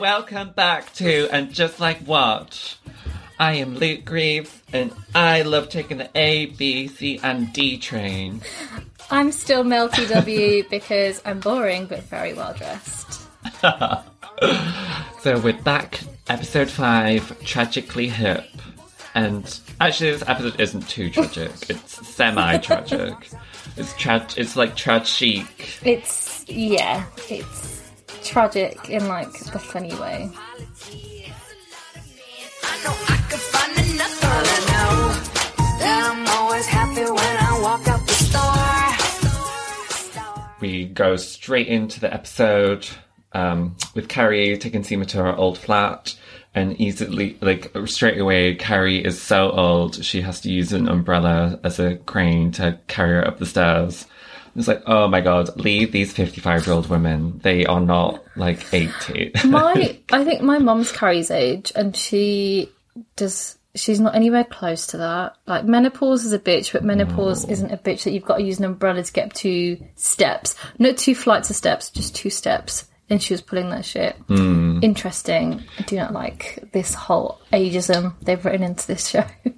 Welcome back to And Just Like What? I am Luke Greaves, and I love taking the A, B, C, and D train. I'm still Mel TW because I'm boring but very well dressed. So we're back, episode 5, Tragically Hip. And actually, this episode isn't too tragic. It's semi-tragic. It's tra- It's like tragic. It's yeah, it's tragic in like the funny way. I know I could find another. All I know that I'm always happy when I walk out the store. We go straight into the episode um, with Carrie taking Seema to her old flat. And easily, like straight away, Carrie is so old she has to use an umbrella as a crane to carry her up the stairs. It's like, oh my god, leave these fifty-five-year-old women. They are not like eighty. My I think my mum's Carrie's age and she does she's not anywhere close to that. Like menopause is a bitch, but menopause isn't a bitch that you've got to use an umbrella to get up two steps. Not two flights of steps, just two steps. And she was pulling that shit. Hmm. Interesting. I do not like this whole ageism they've written into this show.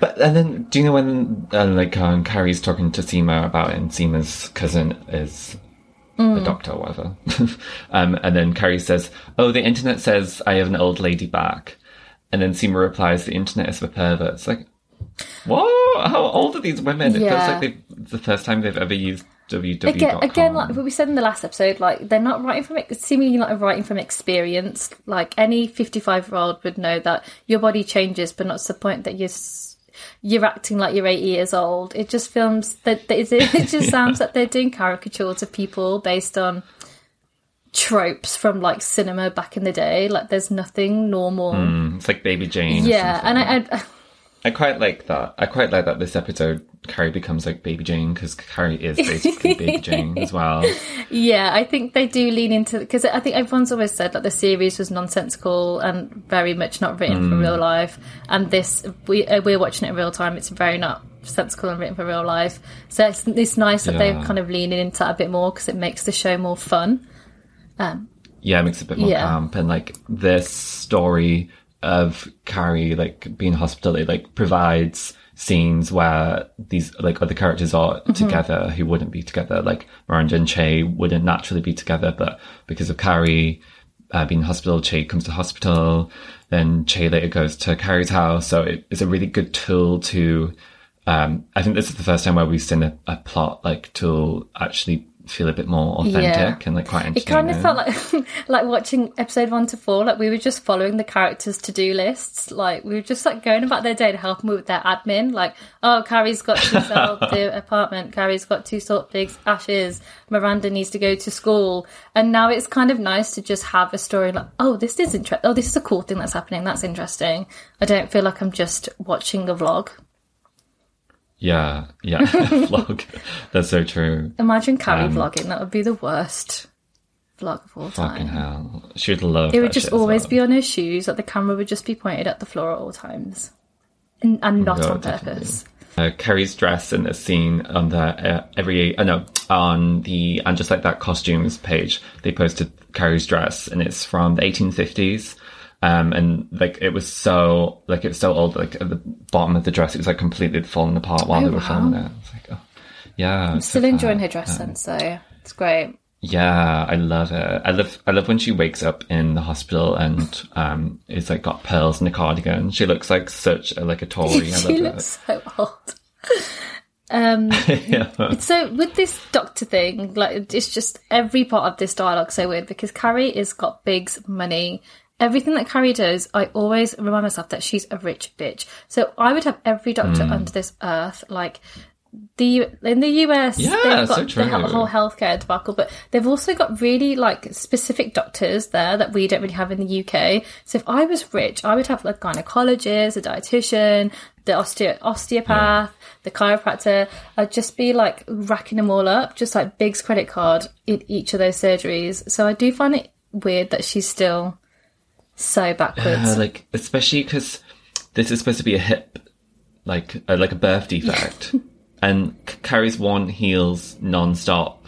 But and then, do you know when uh, like um, Carrie's talking to Seema about it, and Seema's cousin is a doctor or whatever, um, and then Carrie says, "Oh, the internet says I have an old lady back," and then Seema replies, "The internet is for perverts." Like, what? How old are these women? It Yeah. feels like the first time they've ever used www. again, again, like what we said in the last episode, like they're not writing from seemingly not writing from experience. Like any fifty-five-year-old would know that your body changes, but not to the point that you're you're acting like you're eighty years old. It just films that is- it just sounds like they're doing caricatures of people based on tropes from like cinema back in the day. Like there's nothing normal. Mm, it's like Baby Jane. Yeah, and I, I I quite like that. I quite like that this episode Carrie becomes like Baby Jane because Carrie is basically Baby Jane as well. Yeah, I think they do lean into because I think everyone's always said that the series was nonsensical and very much not written for real life. And this, we uh, we're watching it in real time. It's very not sensical and written for real life. So it's, it's nice that Yeah. they're kind of leaning into that a bit more because it makes the show more fun. yeah, it makes it a bit more Yeah. camp and like this story of Carrie like being in hospital, it like provides scenes where these like other characters are Mm-hmm. together who wouldn't be together. Like Miranda and Che wouldn't naturally be together, but because of Carrie uh, being in hospital, Che comes to hospital. Then Che later goes to Carrie's house, so it, it's a really good tool to. Um, I think this is the first time where we've seen a, a plot like tool actually feel a bit more authentic Yeah. and like quite It kind of felt like like watching episode one to four. Like we were just following the characters' to do lists. Like we were just like going about their day to help them with their admin. Like, oh, Carrie's got to sell the apartment. Carrie's got to sort Big's ashes. Miranda needs to go to school. And now it's kind of nice to just have a story like, oh, this is interesting. Oh, this is a cool thing that's happening. That's interesting. I don't feel like I'm just watching a vlog. Yeah, yeah, vlog. That's so true. Imagine Carrie Um, vlogging. That would be the worst vlog of all time. Fucking hell. She'd love It would just always well. be on her shoes, like the camera would just be pointed at the floor at all times. And, and not Yeah, on definitely. purpose. Uh, Carrie's dress in the scene on the uh, every uh, no on the and just like that costumes page they posted Carrie's dress and it's from the 1850s um and like it was so like it was so old like at the bottom of the dress it was like completely falling apart while Oh, they were wow. filming it. It's like oh yeah I'm still enjoying her dress sense, so it's great. Yeah, I love it. I love I love when she wakes up in the hospital and um is like got pearls in a cardigan. She looks like such a, like a Tory. She looks so old. Um, yeah. so with this doctor thing, like it's just every part of this dialogue so weird because Carrie is got Big's money. Everything that Carrie does, I always remind myself that she's a rich bitch. So I would have every doctor Hmm. under this earth, like the in the US, Yeah, they've so got the true. whole healthcare debacle, but they've also got really like specific doctors there that we don't really have in the UK. So if I was rich, I would have like gynecologist, a dietitian, the osteo- osteopath, the chiropractor. I'd just be like racking them all up, just like Big's credit card in each of those surgeries. So I do find it weird that she's still so backwards. Uh, like especially because this is supposed to be a hip, like uh, like a birth defect, and C- Carrie's one heals non-stop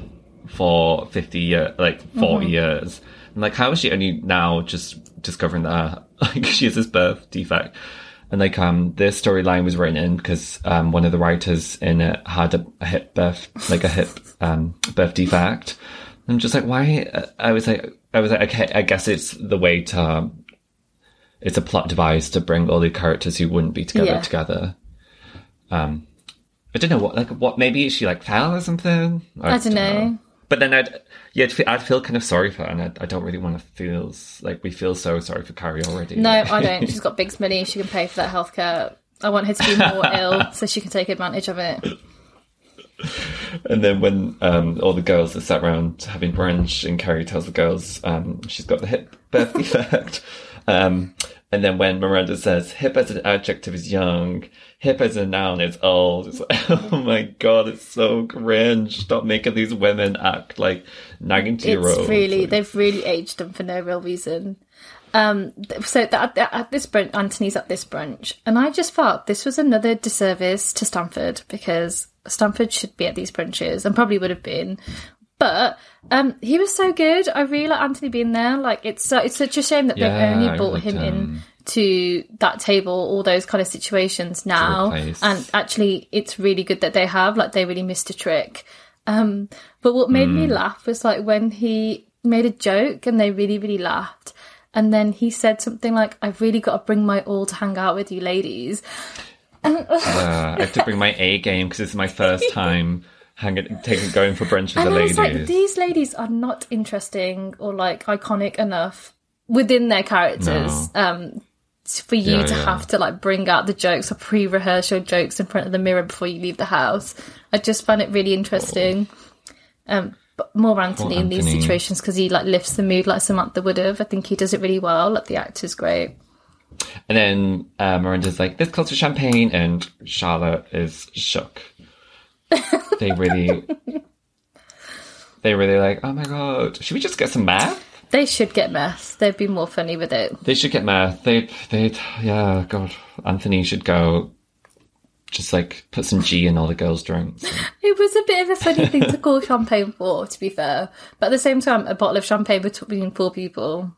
for fifty year, like 40 years. I'm like, how is she only now just discovering that like she has this birth defect? And like, um, this storyline was written in because um, one of the writers in it had a, a hip birth, like a hip um, birth defect. I'm just like, why? I was like, I was like, okay, I guess it's the way to. It's a plot device to bring all the characters who wouldn't be together Yeah. together. Um, I don't know what, like, what? Maybe she like fell or something. I don't know. But then I'd, yeah, I'd feel, I'd feel kind of sorry for her, and I, I don't really want to feel like we feel so sorry for Carrie already. No, I don't. She's got big money. She can pay for that healthcare. I want her to be more ill so she can take advantage of it. And then when um, all the girls are sat around having brunch, and Carrie tells the girls um, she's got the hip birth defect. Um, and then when Miranda says hip as an adjective is young, hip as a noun is old, it's like, oh my god, it's so cringe. Stop making these women act like 90 year olds. Really they've really aged them for no real reason. Um, so at this brunch, Anthony's at this brunch, and I just felt this was another disservice to Stanford because Stanford should be at these brunches and probably would have been. But um, he was so good. I really like Anthony being there. Like it's so, it's such a shame that Yeah, they've only brought him in to that table, all those kind of situations now. And actually, it's really good that they have. Like they really missed a trick. Um, but what made Hmm. me laugh was like when he made a joke and they really, really laughed. And then he said something like, I've really got to bring my all to hang out with you ladies. Uh, I have to bring my A game because it's my first time hanging, taking, going for brunch with And the ladies. like, these ladies are not interesting or like iconic enough within their characters. Um, for you Yeah, to yeah. have to like bring out the jokes or pre-rehearse your jokes in front of the mirror before you leave the house. I just found it really interesting. Um, but more Anthony in these situations because he like lifts the mood like Samantha would have. I think he does it really well. Like the actor's great. And then uh, Miranda's like, this calls for champagne, and Charlotte is shook. They really, they really like, oh my god, should we just get some math? They should get math. They'd be more funny with it. They should get math. They, they, yeah, God, Anthony should go. Just like put some G in all the girls' drinks. It was a bit of a funny thing to call champagne for, to be fair. But at the same time, a bottle of champagne between four people.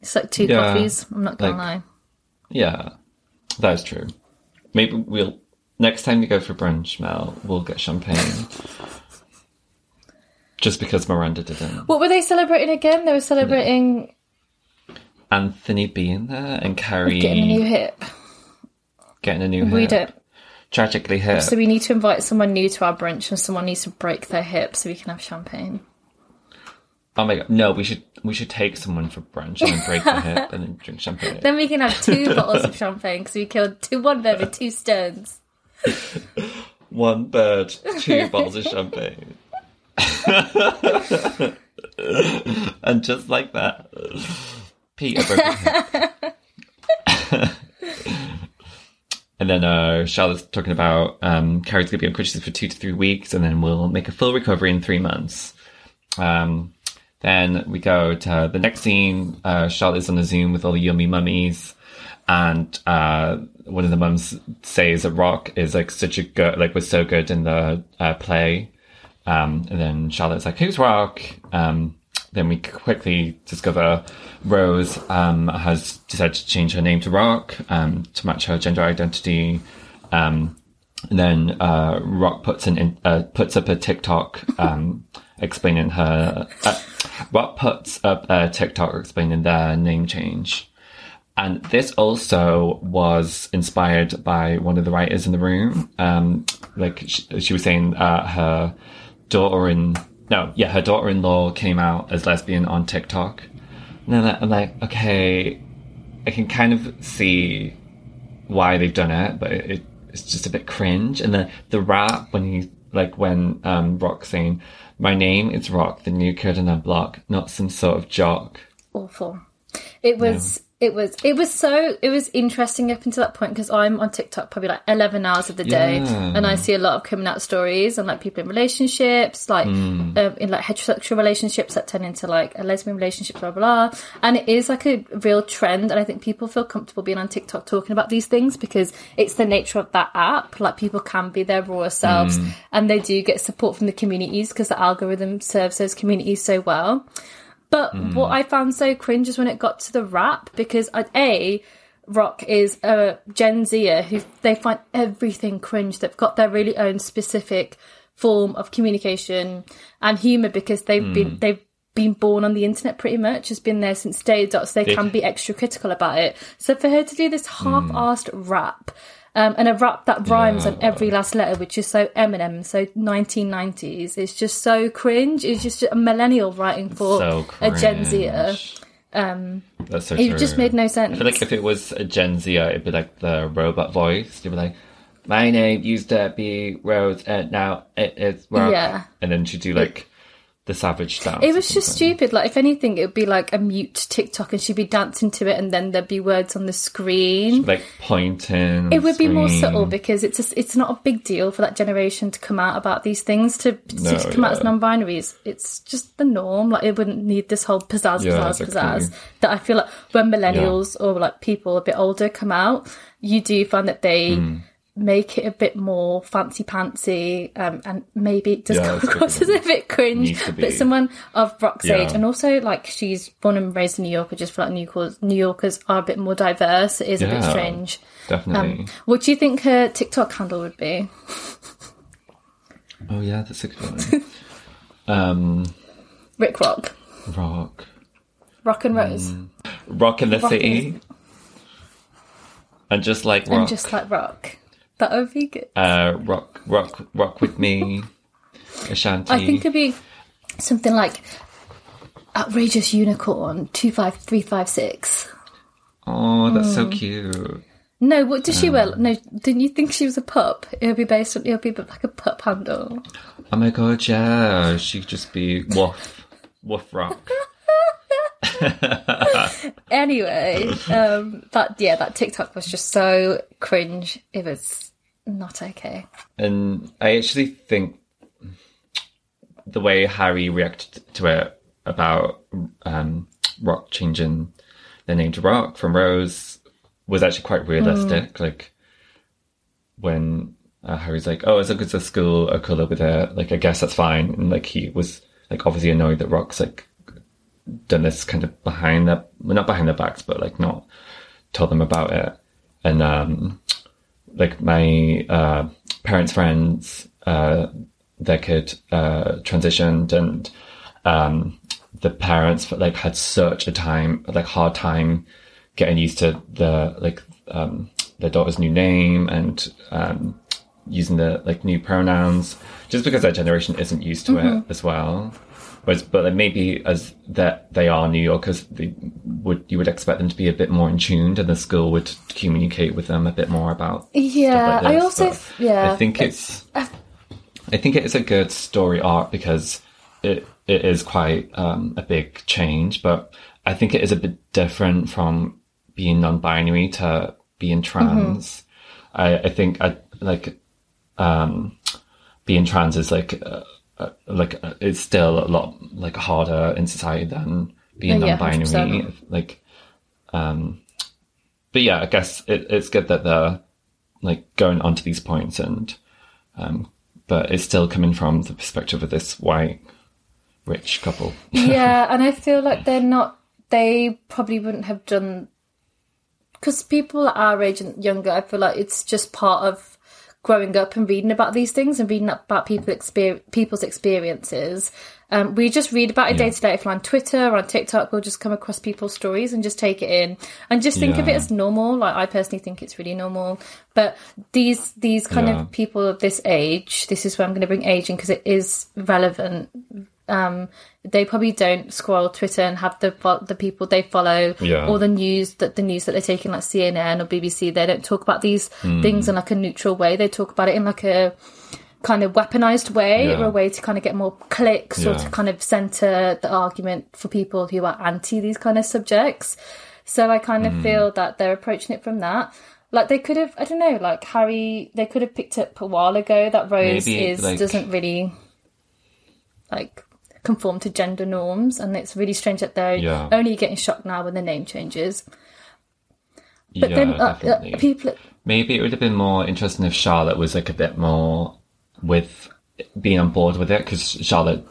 It's like two Yeah, coffees. I'm not gonna like- lie. Yeah, that is true. Maybe we'll next time we go for brunch, Mel, we'll get champagne. Just because Miranda didn't. What were they celebrating again? They were celebrating Anthony being there and Carrie getting a new hip. getting a new hip. We don't. Tragically hip. So we need to invite someone new to our brunch, and someone needs to break their hip so we can have champagne. oh my god! No, we should we should take someone for brunch and then break the hip and then drink champagne. Then we can have two bottles of champagne because we killed two one bird with two stones. One bird, two bottles of champagne. and just like that, Peter broke. And then uh, Charlotte's talking about um, Carrie's going to be on crutches for two to three weeks, and then we'll make a full recovery in three months. Um, then we go to the next scene. Uh, Charlotte's on a Zoom with all the yummy mummies, and uh, one of the mums says that Rock is like such a good, like was so good in the uh, play. Um, and then Charlotte's like, "Who's Rock?" Um, then we quickly discover Rose um, has decided to change her name to Rock um, to match her gender identity. Um, and then uh, Rock puts an in, uh, puts up a TikTok um, explaining her. Uh, Rock puts up a TikTok explaining their name change. And this also was inspired by one of the writers in the room. Um, like she, she was saying, uh, her daughter in no, yeah, her daughter-in-law came out as lesbian on TikTok. And then I'm like, okay, I can kind of see why they've done it, but it, it's just a bit cringe. And then the rap when he like when um Rock saying, "My name is Rock, the new kid on the block, not some sort of jock." awful. It was. It was. It was so. It was interesting up until that point because I'm on TikTok probably like 11 hours of the day, Yeah. and I see a lot of coming out stories and like people in relationships, like um, in like heterosexual relationships that turn into like a lesbian relationship, blah blah. blah. And it is like a real trend, and I think people feel comfortable being on TikTok talking about these things because it's the nature of that app. Like people can be their raw selves, and they do get support from the communities because the algorithm serves those communities so well. But Hmm. what I found so cringe is when it got to the rap because I, a Rock is a Gen Zer who they find everything cringe. They've got their really own specific form of communication and humor because they've Hmm. been they've been born on the internet pretty much has been there since day dot so they They- can be extra critical about it so for her to do this Hmm. half-assed rap um, and a rap that rhymes on every last letter which is so Eminem so 1990s it's just so cringe it's just a millennial writing for so a Gen Zer. Um, That's so it true. just made no sense I feel like if it was a Gen Z, it'd be like the robot voice. You'd be like, "My name used to be Rose, and now it is Rock." Yeah. and then she'd do like the savage dance. It was just stupid. Like, if anything, it would be like a mute TikTok and she'd be dancing to it and then there'd be words on the screen. like pointing. It would be more subtle because it's a, it's not a big deal for that generation to come out about these things to, to No, come out as non-binaries. It's just the norm. Like it wouldn't need this whole pizzazz, Yeah, pizzazz, exactly. pizzazz. That I feel like when millennials or like people a bit older come out, you do find that they. Hmm. Make it a bit more fancy pantsy, um, and maybe it does Yeah, come across as a bit cringe. Needs to be. But someone of Rock's Yeah. age, and also like she's born and raised in New York, I just feel like New Yorkers, New Yorkers are a bit more diverse. It is a bit strange. Definitely. Um, what do you think her TikTok handle would be? oh yeah, that's a good one. um, Rick Rock, rock, Rock and Rose, Mm. rock in the Rock city, and just like rock, and just like Rock. That would be good. uh, rock, rock, rock with me, Ashanti. I think it'd be something like outrageous unicorn two five three five six. oh, that's Mm. so cute. No, what does she wear? Um. No, didn't you think she was a pup? It would be based on. It would be like a pup handle. Oh my god, yeah, she'd just be woof, woof rock. Anyway, um, that yeah, that TikTok was just so cringe. It was not okay. And I actually think the way Harry reacted to it about um, Rock changing their name to Rock from Rose was actually quite realistic. Like when uh, Harry's like, "Oh, as long as the school are colour with it, like I guess that's fine," and like he was like obviously annoyed that Rock's like done this kind of behind their well, not behind their backs, but like not told them about it, and um like my uh, parents' friends, uh, their kid uh, transitioned, and um, the parents like had such a time, like hard time getting used to the like um, their daughter's new name and um, using the like new pronouns, just because their generation isn't used to it as well. Whereas, but maybe as that they are New Yorkers, they would you would expect them to be a bit more in tuned, and the school would communicate with them a bit more about Yeah, like I also but yeah. I think it's I think it is a good story arc because it it is quite um, a big change, but I think it is a bit different from being non-binary to being trans. I, I think I like um, being trans is like uh, uh, like uh, it's still a lot like harder in society than being Yeah, non-binary. 100%. Like, um, but yeah, I guess it, it's good that they're like going onto these points and um, but it's still coming from the perspective of this white rich couple. yeah, and I feel like they're not. They probably wouldn't have done because people our age and younger. I feel like it's just part of growing up and reading about these things and reading about people exper- people's experiences. Um, we just read about it day to day. If we're on Twitter or on TikTok, we'll just come across people's stories and just take it in and just think of it as normal. Like I personally think it's really normal. But these these kind Yeah. of people of this age, this is where I'm going to bring age in because it is relevant um, they probably don't scroll Twitter and have the the people they follow Yeah. or the news that the news that they're taking like CNN or BBC. They don't talk about these Hmm. things in like a neutral way. They talk about it in like a kind of weaponized way Yeah. or a way to kind of get more clicks or to kind of center the argument for people who are anti these kind of subjects. So I kind of Hmm. feel that they're approaching it from that. Like they could have, I don't know, like Harry, they could have picked up a while ago that Rose Maybe, is like- doesn't really like conform to gender norms, and it's really strange that they're Yeah. only getting shocked now when the name changes. But yeah, then uh, uh, people, Maybe it would have been more interesting if Charlotte was like a bit more with being on board with it because Charlotte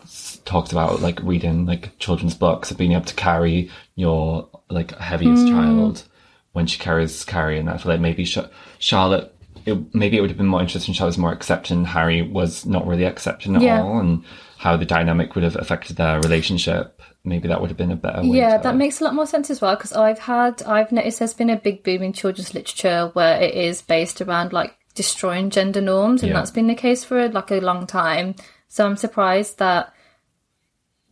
talks about like reading like children's books and being able to carry your like heaviest child when she carries Carrie, and I feel like maybe Sh- Charlotte. It, maybe it would have been more interesting. Charlotte was more accepting. Harry was not really accepting at Yeah. all, and how the dynamic would have affected their relationship. Maybe that would have been a better way. Yeah, that makes a lot more sense as well because I've had I've noticed there's been a big boom in children's literature where it is based around like destroying gender norms, and Yeah. that's been the case for like a long time. So I'm surprised that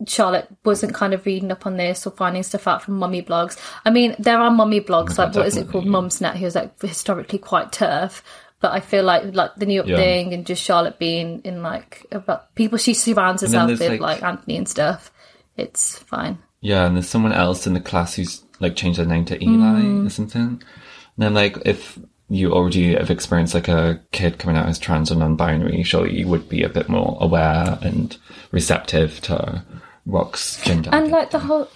Charlotte wasn't kind of reading up on this or finding stuff out from mummy blogs. I mean, there are mummy blogs Oh like God, what is it called, definitely. Mumsnet, who's like historically quite tough. But I feel like like the New York Yeah. thing and just Charlotte being in like about people she surrounds herself with, like- like Anthony and stuff. It's fine. Yeah, and there's someone else in the class who's like changed their name to Eli Mm. or something. And then like if you already have experienced like a kid coming out as trans or non-binary, surely you would be a bit more aware and receptive to Rock's gender. And like the whole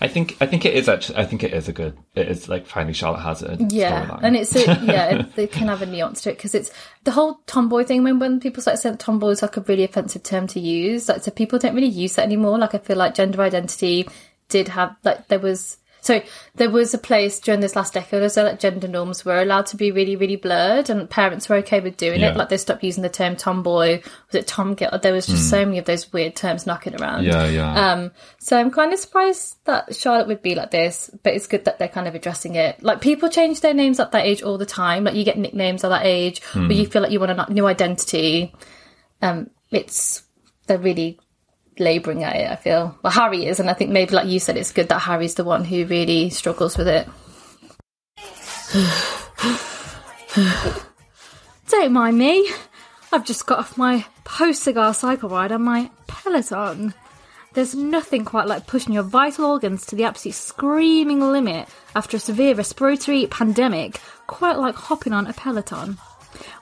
I think I think it is actually I think it is a good it is like finally Charlotte has a Yeah, storyline. and it's a, yeah, it, they can have a nuance to it because it's the whole tomboy thing. When when people start saying tomboy is like a really offensive term to use, like so people don't really use that anymore. Like I feel like gender identity did have like there was so there was a place during this last decade or so that gender norms were allowed to be really really blurred and parents were okay with doing Yeah. it. Like they stopped using the term tomboy. Was it tom tomgirl? There was just so many of those weird terms knocking around. yeah, yeah. Um, so I'm kind of surprised that Charlotte would be like this, but it's good that they're kind of addressing it. Like people change their names at that age all the time. Like you get nicknames at that age, or you feel like you want a new identity. Um, it's they're really labouring at it. I feel. Well, Harry is, and I think maybe like you said, it's good that Harry's the one who really struggles with it. Don't mind me. I've just got off my post cigar cycle ride on my Peloton. There's nothing quite like pushing your vital organs to the absolute screaming limit after a severe respiratory pandemic, quite like hopping on a Peloton.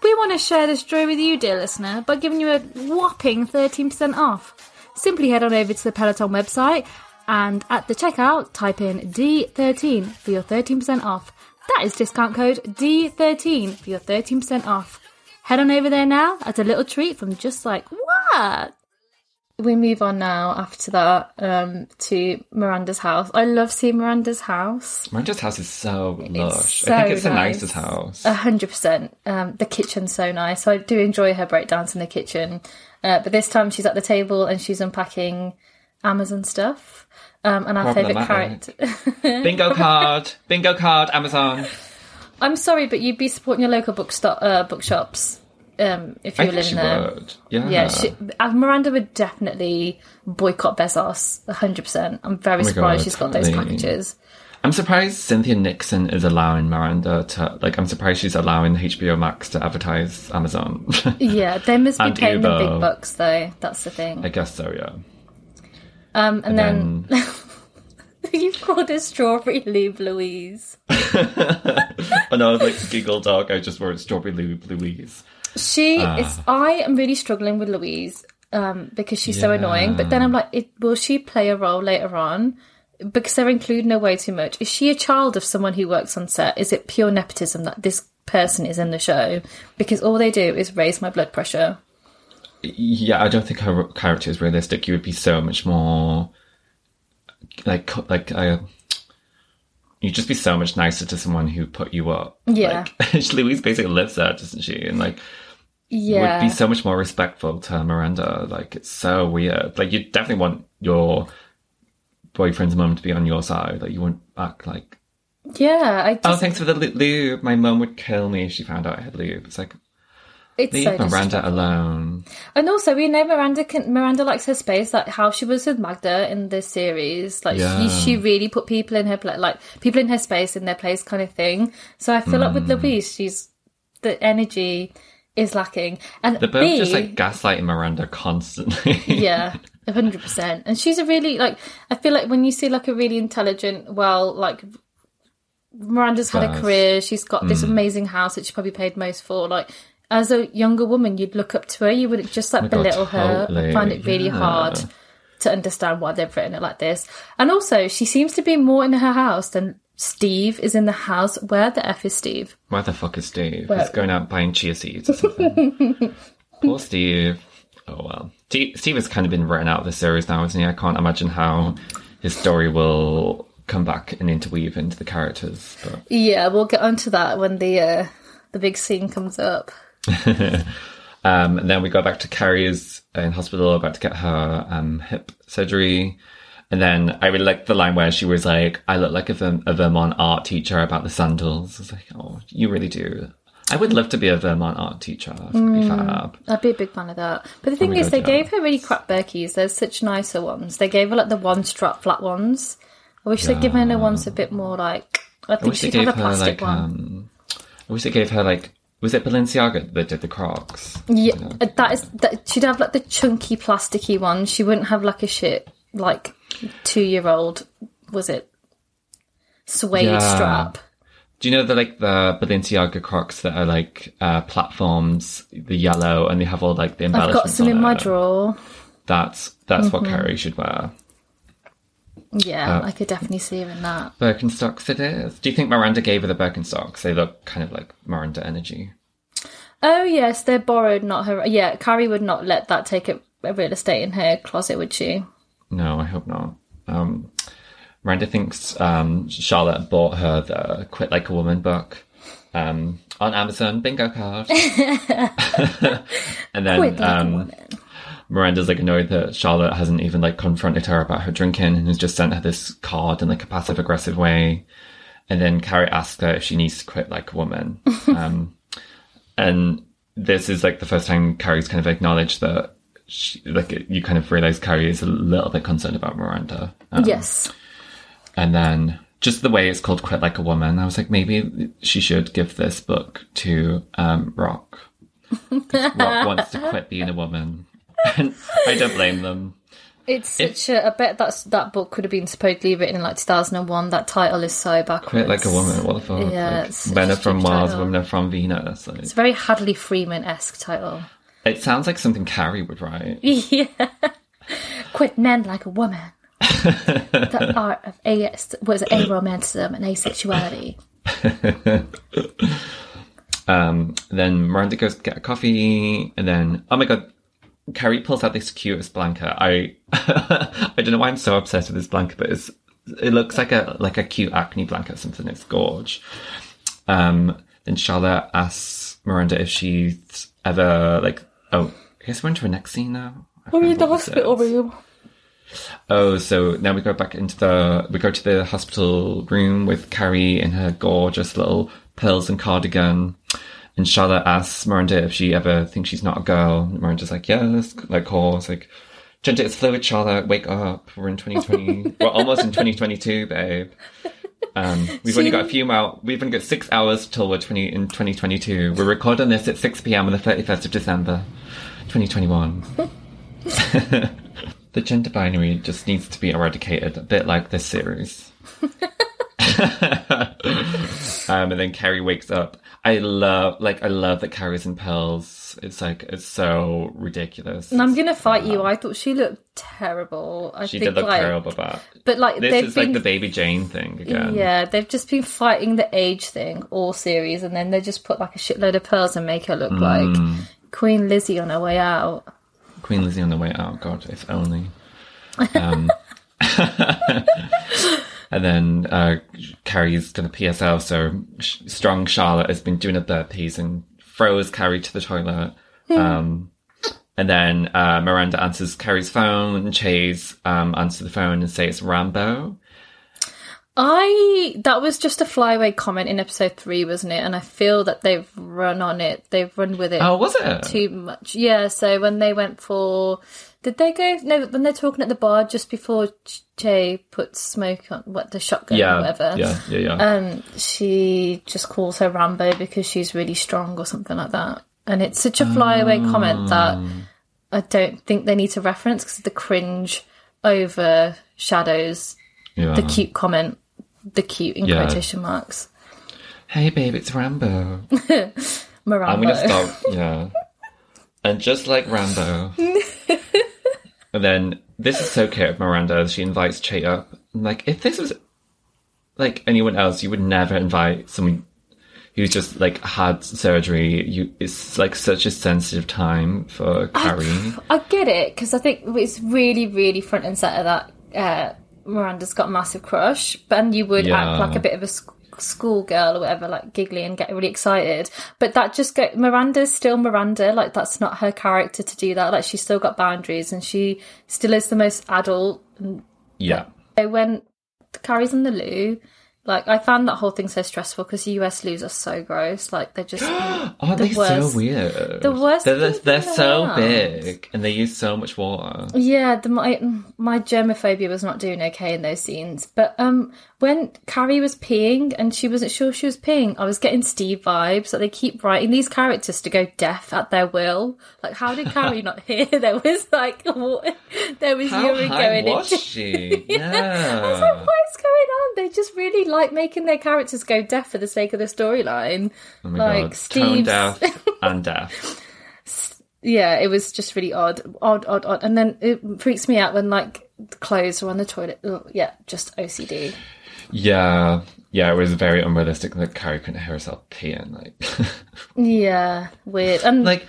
We want to share this joy with you, dear listener, by giving you a whopping 13% off. Simply head on over to the Peloton website and at the checkout, type in D13 for your 13% off. That is discount code D13 for your 13% off. Head on over there now as a little treat from just like what? We move on now after that um, to Miranda's house. I love seeing Miranda's house. Miranda's house is so lush. so I think it's the nice. nicest house. A hundred percent. Um, the kitchen's so nice. I do enjoy her breakdowns in the kitchen. Uh, but this time she's at the table and she's unpacking Amazon stuff. Um, and our favourite character. Bingo card. Bingo card. Amazon. I'm sorry, but you'd be supporting your local bookstop, uh, bookshops um, if you I were living there. would. Yeah. Yeah, she, uh, Miranda would definitely boycott Bezos. 100%. I'm very Oh surprised God, she's got those packages. I'm surprised Cynthia Nixon is allowing Miranda to like. I'm surprised she's allowing HBO Max to advertise Amazon. Yeah, they must be And paying the big bucks, though. That's the thing. I guess so. Yeah. Um, and, then, then you've called her Strawberry Lube Louise. and I no, like giggle dog. I just wrote Strawberry Lou- Louise. She Ah. is. I am really struggling with Louise um, because she's so annoying. But then I'm like, it, will she play a role later on? Because they're including her way too much. Is she a child of someone who works on set? Is it pure nepotism that this person is in the show? Because all they do is raise my blood pressure. Yeah, I don't think her character is realistic. You would be so much more like like uh, you'd just be so much nicer to someone who put you up. Yeah. like, Louise basically lives there, doesn't she? And like Yeah, would be so much more respectful to Miranda. Like it's so weird. Like you definitely want your boyfriend's mum to be on your side. Like you wouldn't act like yeah. I just, oh thanks for the lu- lube. My mum would kill me if she found out I had lube. It's like it's leave so Miranda alone. And also, we know Miranda can. Miranda likes her space, like how she was with Magda in this series. Like Yeah. she, she really put people in her place, like people in her space in their place, kind of thing. So I feel like Hmm. with Louise, she's the energy is lacking, and They're both B, just like gaslighting Miranda constantly. yeah, a hundred percent. And she's a really like. I feel like when you see like a really intelligent, well, like Miranda's had a career. She's got Mm. this amazing house that she probably paid most for. Like as a younger woman, you'd look up to her. You wouldn't just like Oh my God, belittle her. totally. and find it really Yeah. hard to understand why they've written it like this. And also, she seems to be more in her house than Steve is in the house. Where the f is Steve? Where the fuck is Steve? Well- He's going out buying chia seeds or something. Poor Steve. Oh well. Steve, Steve has kind of been written out of the series now, isn't he? I can't imagine how his story will come back and interweave into the characters. But Yeah, we'll get onto that when the uh, the big scene comes up. Um, and then we go back to Carrie's in hospital, about to get her um, hip surgery. And then I really liked the line where she was like, I look like a, Verm- a Vermont art teacher about the sandals. I was like, oh, you really do. I would love to be a Vermont art teacher. Would be fab. I'd be a big fan of that. But the thing my is, God, they yeah. gave her really crap Berkeys. There's such nicer ones. They gave her like the one strap flat ones. I wish they'd given her ones a bit more like. I I think they she'd have a her plastic like, one. um, I wish they gave her like, was it Balenciaga that did the Crocs? Yeah, uh, that is that. She'd have like the chunky, plasticky one. She wouldn't have like a shit like two year old. Was it suede Yeah. strap? Do you know the like the Balenciaga Crocs that are like uh, platforms, the yellow, and they have all like the I've got some in my drawer. That's that's what Mm-hmm. Carrie should wear. Yeah, Uh, I could definitely see her in that. Birkenstocks it is. Do you think Miranda gave her the Birkenstocks? They look kind of like Miranda energy. Oh yes, they're borrowed, not her. Yeah, Carrie would not let that take up a real estate in her closet, would she? No, I hope not. Um, Miranda thinks um, Charlotte bought her the Quit Like a Woman book um, on Amazon. Bingo card. and then Quit like a um, woman. Miranda's like annoyed that Charlotte hasn't even like confronted her about her drinking and has just sent her this card in like a passive aggressive way. And then Carrie asks her if she needs to quit like a woman. um, and this is like the first time Carrie's kind of acknowledged that she, like you kind of realize Carrie is a little bit concerned about Miranda. Um, yes. And then just the way it's called Quit Like a Woman, I was like, maybe she should give this book to um, Rock. Rock wants to quit being a woman. And I don't blame them. It's such a. I bet that's that book could have been supposedly written in like 2001. That title is so backwards. Quit like a woman. What the fuck? Yeah, Like, it's men are from Mars, title. women are from Venus. Like, It's a very Hadley Freeman esque title. It sounds like something Carrie would write. yeah. Quit men like a woman. the art of a was aromanticism and asexuality. Um, then Miranda goes to get a coffee, and then oh my god, Carrie pulls out this cutest blanket. I I don't know why I'm so obsessed with this blanket, but it's it looks like a like a cute acne blanket or something. It's gorge. Um, then Charlotte asks Miranda if she's ever like oh I guess we're into the next scene now. We're in the hospital room. Oh, so now we go back into the we go to the hospital room with Carrie in her gorgeous little pearls and cardigan. And Charlotte asks Miranda if she ever thinks she's not a girl. And Miranda's like, yes, like horse, like gender is fluid, Charlotte, wake up. We're in 2020. We're almost in 2022, babe. Um, we've only got a few more. We've only got six hours till we're 20 in 2022. We're recording this at 6 p.m. on the 31st of December, 2021. the gender binary just needs to be eradicated, a bit like this series. um, and then Carrie wakes up. I love, like, I love that Carrie's in pearls. It's like, it's so ridiculous. And I'm gonna fight you. I thought she looked terrible. I she think did look like, terrible, but but like this is been like the baby Jane thing again. Yeah, they've just been fighting the age thing all series, and then they just put like a shitload of pearls and make her look Mm. like Queen Lizzie on her way out. Queen Lizzie on the way out. God, if only. Um, and then uh, Carrie's to PSL, so Sh- strong Charlotte has been doing a burpees and throws Carrie to the toilet. Um, and then uh, Miranda answers Carrie's phone, and Chase um, answers the phone and says it's Rambo. I that was just a flyaway comment in episode three, wasn't it? And I feel that they've run on it. They've run with it Oh, was it? too much. Yeah. So when they went for, did they go? No, when they're talking at the bar just before Che puts smoke on what the shotgun or yeah, whatever. yeah, yeah, yeah. um, she just calls her Rambo because she's really strong or something like that. And it's such a flyaway comment that I don't think they need to reference because the cringe overshadows yeah. the cute comment, the cute in Yeah. quotation marks. Hey, babe, it's Rambo. Marambo. I'm gonna stop. Yeah. And just like Rambo. and then this is so cute of Miranda. She invites Che up. I'm like, if this was like anyone else, you would never invite someone. who's just like had surgery. You, it's like such a sensitive time for Carrie. I get it because I think it's really, really front and center that uh, Miranda's got a massive crush, but and you would Yeah. act like a bit of a sc- schoolgirl or whatever, like giggly and get really excited. But that just go Miranda's still Miranda. Like that's not her character to do that. Like she's still got boundaries and she still is the most adult. yeah. So when Carrie's in the loo. Like I found that whole thing so stressful because the US loos are so gross. Like they're just Aren't the they worst. so weird? the worst They're, they're, they're so world. big and they use so much water. Yeah, the, my my germophobia was not doing okay in those scenes. But um, when Carrie was peeing and she wasn't sure she was peeing, I was getting Steve vibes. That they keep writing these characters to go deaf at their will. Like, how did Carrie not hear? There was like water, there was How urine going was into. she? I was like, what is going on? They just really like making their characters go deaf for the sake of the storyline. Oh like Steve's deaf and deaf. yeah, it was just really odd, odd, odd, odd. And then it freaks me out when like clothes are on the toilet. Yeah, just OCD. Yeah. Yeah, it was very unrealistic that Carrie couldn't hear herself peeing. Like, Yeah, weird. And like,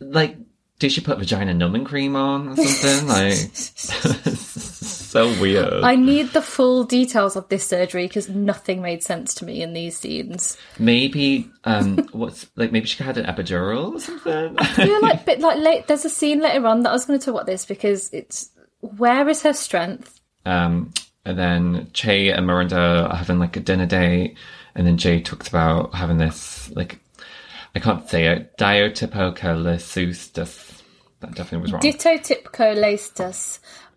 like, did she put vagina numbing cream on or something? like, so weird. I need the full details of this surgery because nothing made sense to me in these scenes. Maybe, um, what's like? Maybe she had an epidural or something. I feel like, but like, late, there's a scene later on that I was going to talk about this because it's where is her strength? Um, and then Che and Miranda are having like a dinner date, and then Che talks about having this like I can't say it diotypocalysustus. That definitely was wrong. Ditto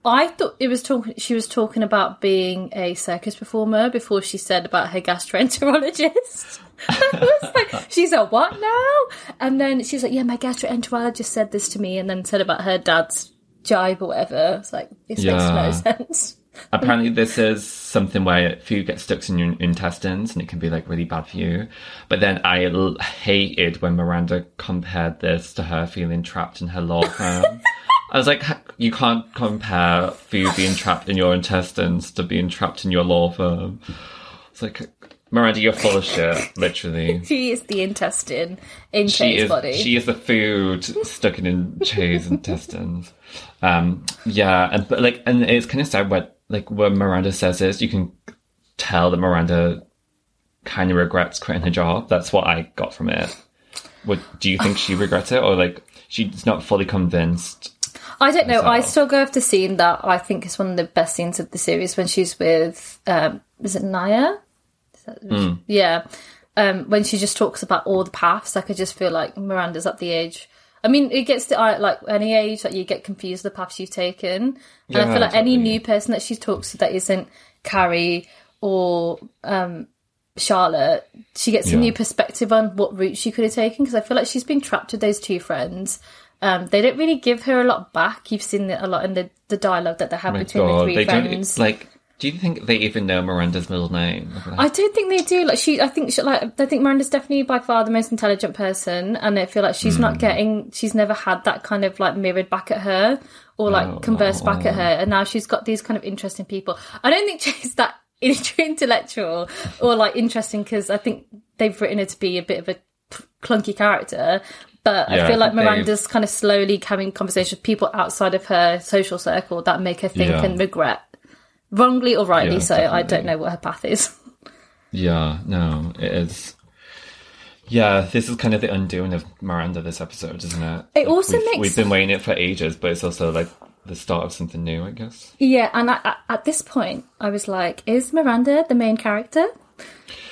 I thought it was talking. She was talking about being a circus performer before she said about her gastroenterologist. I was like, she's a what now? And then she's like, yeah, my gastroenterologist said this to me, and then said about her dad's jibe or whatever. It's like this makes no sense. Apparently, this is something where food gets stuck in your intestines, and it can be like really bad for you. But then I l- hated when Miranda compared this to her feeling trapped in her law firm. I was like, you can't compare food being trapped in your intestines to being trapped in your law firm. It's like, Miranda, you're full of shit, literally. She is the intestine in She Che's is, body. she is the food stuck in Che's intestines. Um, yeah, and but like, and it's kind of sad what like when Miranda says this, you can tell that Miranda kind of regrets quitting her job. That's what I got from it. What do you think she regrets it, or like she's not fully convinced? I don't know. I still go after scene that I think is one of the best scenes of the series when she's with um is it Nya? Is that- Yeah. Um when she just talks about all the paths, like I just feel like Miranda's at the age I mean, it gets to uh, like any age that you get confused the paths you've taken, and I feel like any new person that she talks to that isn't Carrie or um, Charlotte, she gets a new perspective on what route she could have taken because I feel like she's been trapped with those two friends. Um, they don't really give her a lot back. You've seen it a lot in the, the dialogue that they have Oh between the three they friends. don't like. Do you think they even know Miranda's middle name? I don't think they do. Like she, I think she, like I think Miranda's definitely by far the most intelligent person, and I feel like she's Hmm. not getting. She's never had that kind of like mirrored back at her or like Oh. conversed back at her, and now she's got these kind of interesting people. I don't think she's that intellectual or like interesting because I think they've written her to be a bit of a clunky character. But Yeah, I feel like they've- Miranda's kind of slowly having conversations with people outside of her social circle that make her think Yeah. and regret, wrongly or rightly. Yeah, so I don't know what her path is. Yeah, no, it is. Yeah, this is kind of the undoing of Miranda this episode, isn't it? It also we've, makes- We've been waiting it for ages, but it's also like the start of something new, I guess. Yeah, and I, I, at this point, I was like, "Is Miranda the main character?"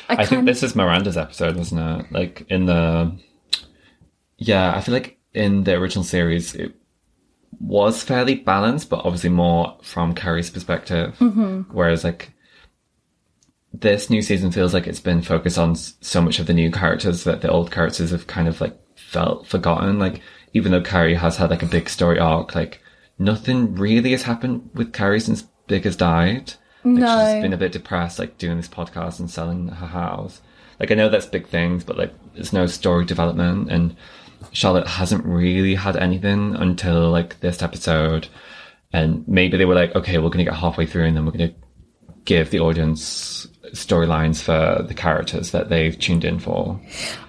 I think kind- this is Miranda's episode, wasn't it? Like in the. Yeah, I feel like in the original series, it was fairly balanced, but obviously more from Carrie's perspective. Mm-hmm. Whereas, like, this new season feels like it's been focused on so much of the new characters that the old characters have kind of like felt forgotten. Like, even though Carrie has had like a big story arc, like, nothing really has happened with Carrie since Big has died. Like, No. she's been a bit depressed, like doing this podcast and selling her house. Like I know that's big things, but like there's no story development, and Charlotte hasn't really had anything until like this episode. And maybe they were like, okay, we're gonna get halfway through, and then we're gonna give the audience storylines for the characters that they've tuned in for.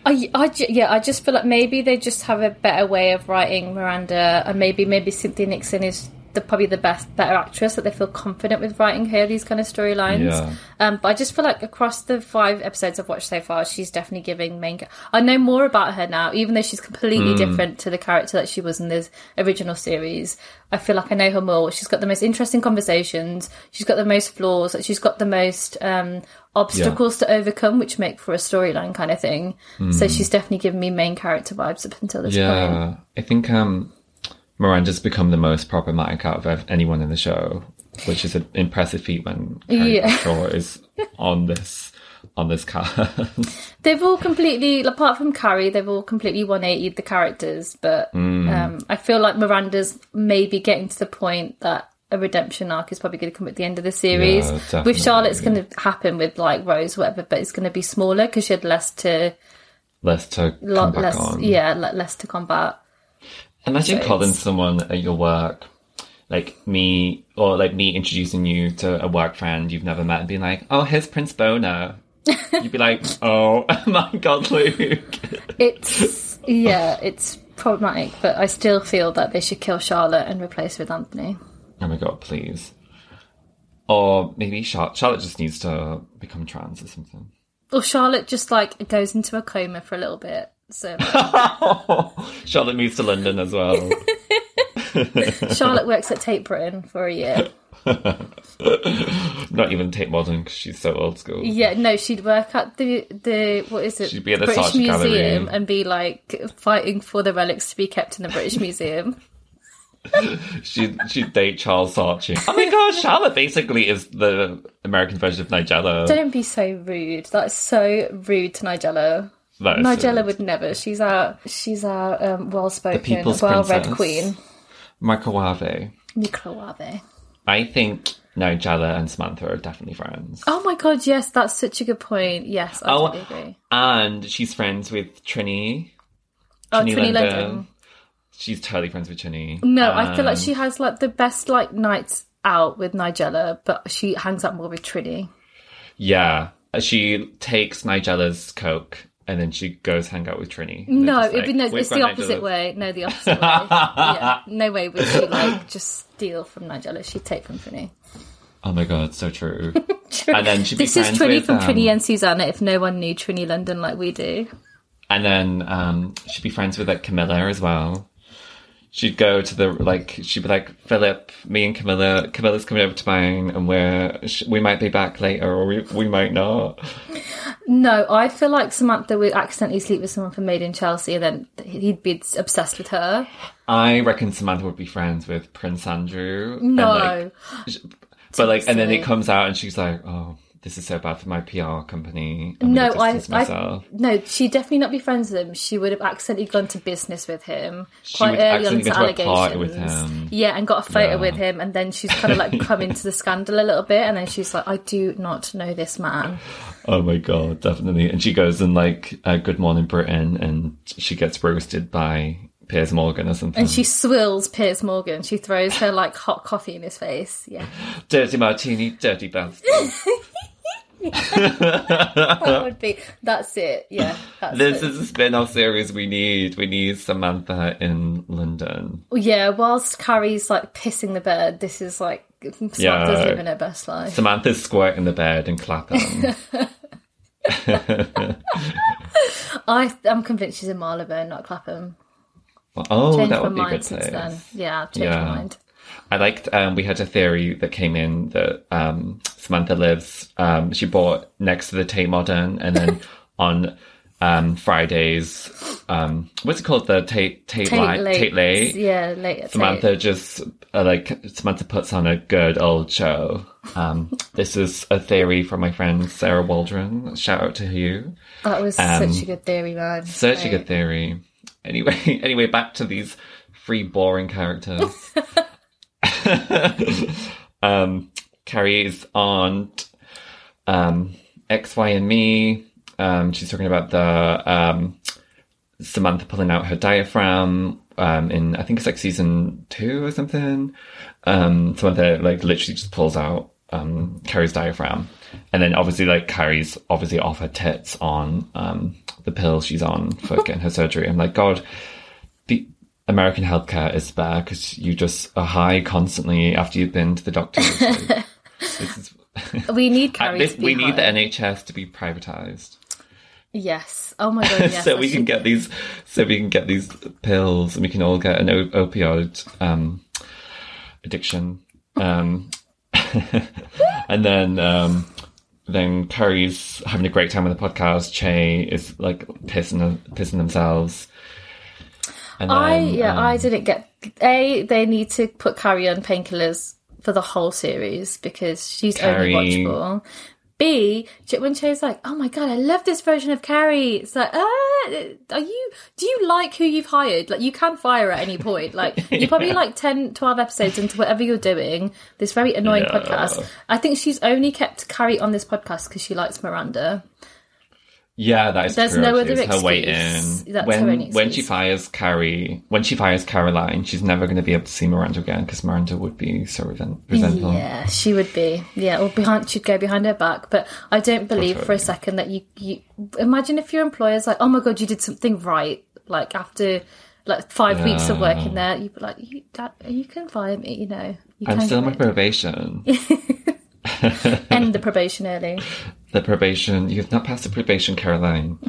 I, I yeah, I just feel like maybe they just have a better way of writing Miranda, and maybe maybe Cynthia Nixon is the probably the best better actress that they feel confident with writing her these kind of storylines. Yeah. Um, but I just feel like across the five episodes I've watched so far, she's definitely giving main. I know more about her now, even though she's completely different to the character that she was in the original series. I feel like I know her more. She's got the most interesting conversations. She's got the most flaws. She's got the most um, obstacles to overcome, which make for a storyline kind of thing. So she's definitely giving me main character vibes up until this point. Yeah, I think um, Miranda's become the most problematic out of anyone in the show, which is an impressive feat when Carrie Yeah. Bradshaw is on this on this cast. They've all completely, apart from Carrie, they've all completely 180 the characters. But Mm. um, I feel like Miranda's maybe getting to the point that a redemption arc is probably going to come at the end of the series. Yeah, with definitely. Charlotte's going to happen with like Rose, whatever, but it's going to be smaller because she had less to, Less to come lot back less, on. yeah, less to combat. Imagine So calling someone at your work, like me, or like me introducing you to a work friend you've never met and being like, oh, here's Prince Boner. You'd be like, oh my god, Luke. It's yeah, it's problematic, but I still feel that they should kill Charlotte and replace her with Anthony. Oh my god, please. Or maybe Char- Charlotte just needs to become trans or something. Or Charlotte just like goes into a coma for a little bit. So Charlotte moves to London as well. Charlotte works at Tate Britain for a year. Not even Tate Modern because she's so old school. Yeah, no, she'd work at the the what is it? She'd be at the British Gallery. Museum and be like fighting for the relics to be kept in the British Museum. She'd, she'd date Charles Saatchi. Oh my god, Charlotte basically is the American version of Nigella. Don't be so rude. That's so rude to Nigella. Nigella rude. would never. She's our she's our um, well spoken, well read princess. queen. Microwave. Nicola I think Nigella and Samantha are definitely friends. Oh my god, yes, that's such a good point. Yes, I Oh, totally agree. And she's friends with Trinny. Oh, Trinny Trinny London. London. She's totally friends with Trinny. No, I feel like Um, she has like the best like nights out with Nigella, but she hangs out more with Trinny. Yeah. She takes Nigella's coke and then she goes hang out with Trinny. No, be, like, no, "We've it's the opposite Nigella's." way. No, the opposite way. yeah, no way would she like just steal from Nigella. She'd take from Trinny. Oh my god, so true. And then she'd be This is Trinny with, from um, Trinny and Susannah. If no one knew Trinny London like we do, And then um, she'd be friends with like Camilla as well. She'd go to the like. She'd be like, Philip, me and Camilla. Camilla's coming over to mine, and we're sh- we might be back later, or we we might not. no, I feel like Samantha would accidentally sleep with someone from Made in Chelsea, and then he'd be obsessed with her. I reckon Samantha would be friends with Prince Andrew. No, and, like, but like, and then it comes out, and she's like, "Oh, this is so bad for my PR company." I'm no, I, I, no, she'd definitely not be friends with him. She would have accidentally gone to business with him quite early on to a party allegations. with him. Yeah, and got a photo Yeah. with him, and then she's kind of like come into the scandal a little bit, and then she's like, "I do not know this man." Oh my god, definitely. And she goes and like uh, Good Morning Britain, and she gets roasted by Piers Morgan or something. And she swills Piers Morgan. She throws her like hot coffee in his face. Yeah, dirty martini, dirty bastard. that would be. That's it. Yeah, that's this it. is a spin-off series we need. We need Samantha in London. Yeah, whilst Carrie's like pissing the bed, this is like Samantha's Yeah. living her best life. Samantha's squirting the bed and clapping. I am convinced she's in Marylebone, not Clapham. oh, Changed that my would be mind good since then. Yeah, I've changed Yeah. my mind. I liked. Um, we had a theory that came in that um, Samantha lives. Um, she bought next to the Tate Modern, and then on um, Fridays, um, what's it called? The Tate Tate, Tate Li- late, Tate Late. Yeah, late. Samantha just uh, like Samantha puts on a good old show. Um, this is a theory from my friend Sarah Waldron. Shout out to you. That was um, such a good theory, man. Such a good theory. Anyway, anyway, back to these three boring characters. um, Carrie's aunt, um, X, Y, and me. Um, she's talking about the um, Samantha pulling out her diaphragm um, in I think it's like season two or something. Um, Samantha like literally just pulls out Carrie's diaphragm, and then obviously like Carrie's obviously off her tits on the pills she's on for getting her surgery. I'm like, God, American healthcare is bad because you just are high constantly after you've been to the doctor. It's like, is, We need this- to be we need the. NHS to be privatized. Yes. Oh my god. Yes. so we can get these so we can get these pills and we can all get an o- opioid um addiction um and then um then Carrie's having a great time on the podcast Che is like pissing pissing themselves and then, I yeah, um, I didn't get a. They need to put Carrie on painkillers for the whole series because she's Carrie- only watchable. B, when Che's like, "Oh my god, I love this version of Carrie," it's like, ah, are you? Do you like who you've hired? Like, you can fire at any point. Like, you're probably like 10, 12 episodes into whatever you're doing. This very annoying Yeah. podcast. I think she's only kept Carrie on this podcast because she likes Miranda. Yeah, that is There's true. no other It's her way excuse. in. That's when her only when she fires Carrie, when she fires Caroline, she's never going to be able to see Miranda again because Miranda would be so resent- resentful. Yeah, she would be. Yeah, or behind, she'd go behind her back. But I don't believe for a second that you, you imagine if your employer's like, oh my god, you did something right. Like after like five weeks of working there, you'd be like, you, that, you can fire me. You know, you I'm still on my probation. end the probation early. the probation. You have not passed the probation, Caroline.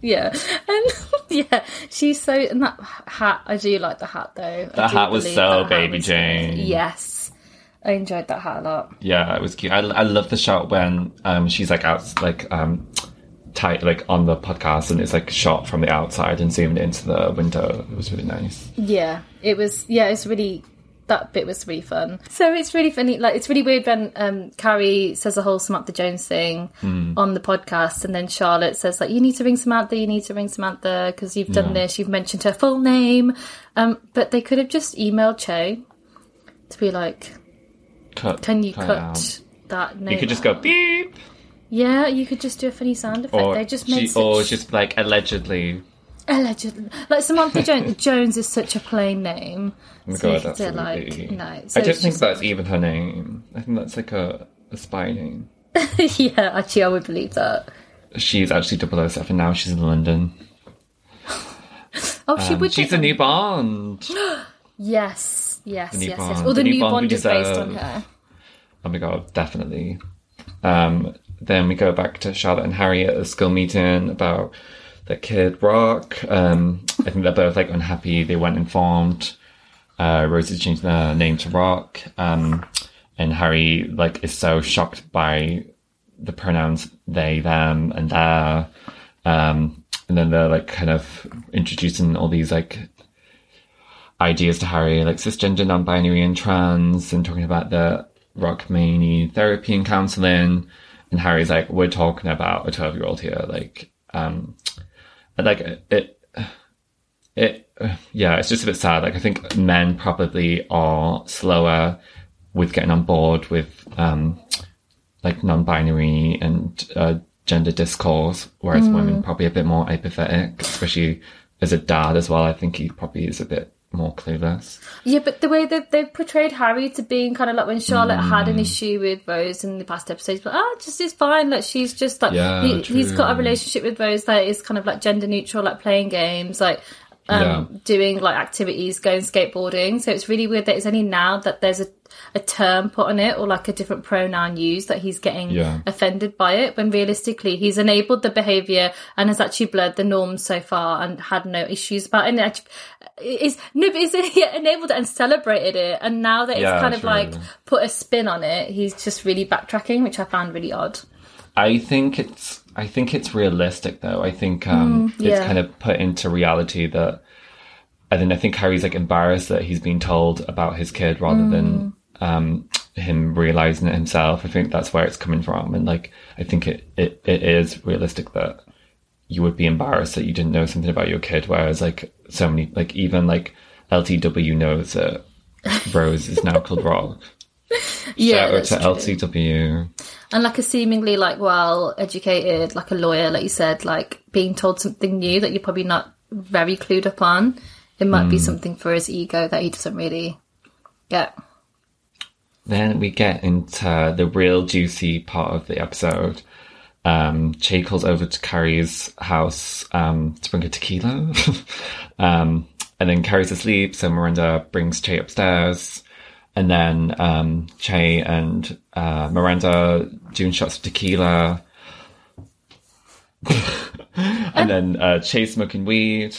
Yeah, and yeah, she's so. And that hat, I do like the hat though. The hat was so Baby Jane. Jane. Yes, I enjoyed that hat a lot. Yeah, it was cute. I, I love the shot when um she's like out like um tight like on the podcast and it's like shot from the outside and zoomed into the window. It was really nice. Yeah, it was. Yeah, it's really that bit was really fun. So it's really funny. Like it's really weird when um, Carrie says the whole Samantha Jones thing on the podcast, and then Charlotte says like, "You need to ring Samantha. You need to ring Samantha because you've done Yeah. this. You've mentioned her full name." Um, but they could have just emailed Che to be like, Cut. "Can you cut that name?" You could just out?" go beep. Yeah, you could just do a funny sound effect. Or they just she, made such or just like allegedly. Allegedly like Samantha Jones. Jones is such a plain name. Oh my So god, they're like, no. I don't think that's even her name. I think that's like a, a spy name. yeah, actually, I would believe that. She's actually 007 now. She's in London. Oh, she Um, would. she's a new Bond. Yes, yes, yes, Bond. yes. Or The the new new Bond Bond is based on her. Oh my god, definitely. Um, then we go back to Charlotte and Harry at a school meeting about the kid Rock. Um, I think they're both like unhappy. They weren't informed. Uh, Rosie changed their name to Rock. Um, and Harry like is so shocked by the pronouns they, them, and their. Um, and then they're like kind of introducing all these like ideas to Harry, like cisgender, non-binary, and trans, and talking about the rock may need therapy and counseling. And Harry's like, "We're talking about a twelve-year-old here." Like, um, like it, it, yeah, it's just a bit sad. Like, I think men probably are slower with getting on board with um, like non-binary and uh, gender discourse, whereas women probably a bit more apathetic, especially as a dad as well. I think he probably is a bit more clueless. Yeah, but the way that they've portrayed Harry to being kind of like when Charlotte had Mm. an issue with Rose in the past episodes, but ah, just is fine. Like she's just like Yeah, he, he's got a relationship with Rose that is kind of like gender neutral, like playing games, like um, Yeah. doing like activities, going skateboarding. So it's really weird that it's only now that there's a a term put on it or like a different pronoun used that he's getting Yeah. offended by it when realistically he's enabled the behavior and has actually blurred the norms so far and had no issues about it and actually, is no but is yeah, enabled it and celebrated it and now that Yeah, it's kind of true. like put a spin on it he's just really backtracking which i found really odd I think it's I think it's realistic though. I think um it's yeah. kind of put into reality that and then I think Harry's like embarrassed that he's being told about his kid rather than um him realizing it himself. I think that's where it's coming from. And like I think it, it, it is realistic that you would be embarrassed that you didn't know something about your kid, whereas like so many like even like LTW knows that Rose is now called Rock. yeah Shout out to true. LTW. and like a seemingly like well educated like a lawyer like you said like being told something new that you're probably not very clued up on it might Hmm. be something for his ego that he doesn't really get then we get into the real juicy part of the episode. Um, Che calls over to Carrie's house um, to bring her tequila. um, and then Carrie's asleep, so Miranda brings Che upstairs. And then um, Che and uh, Miranda doing shots of tequila. and then uh, Che smoking weed.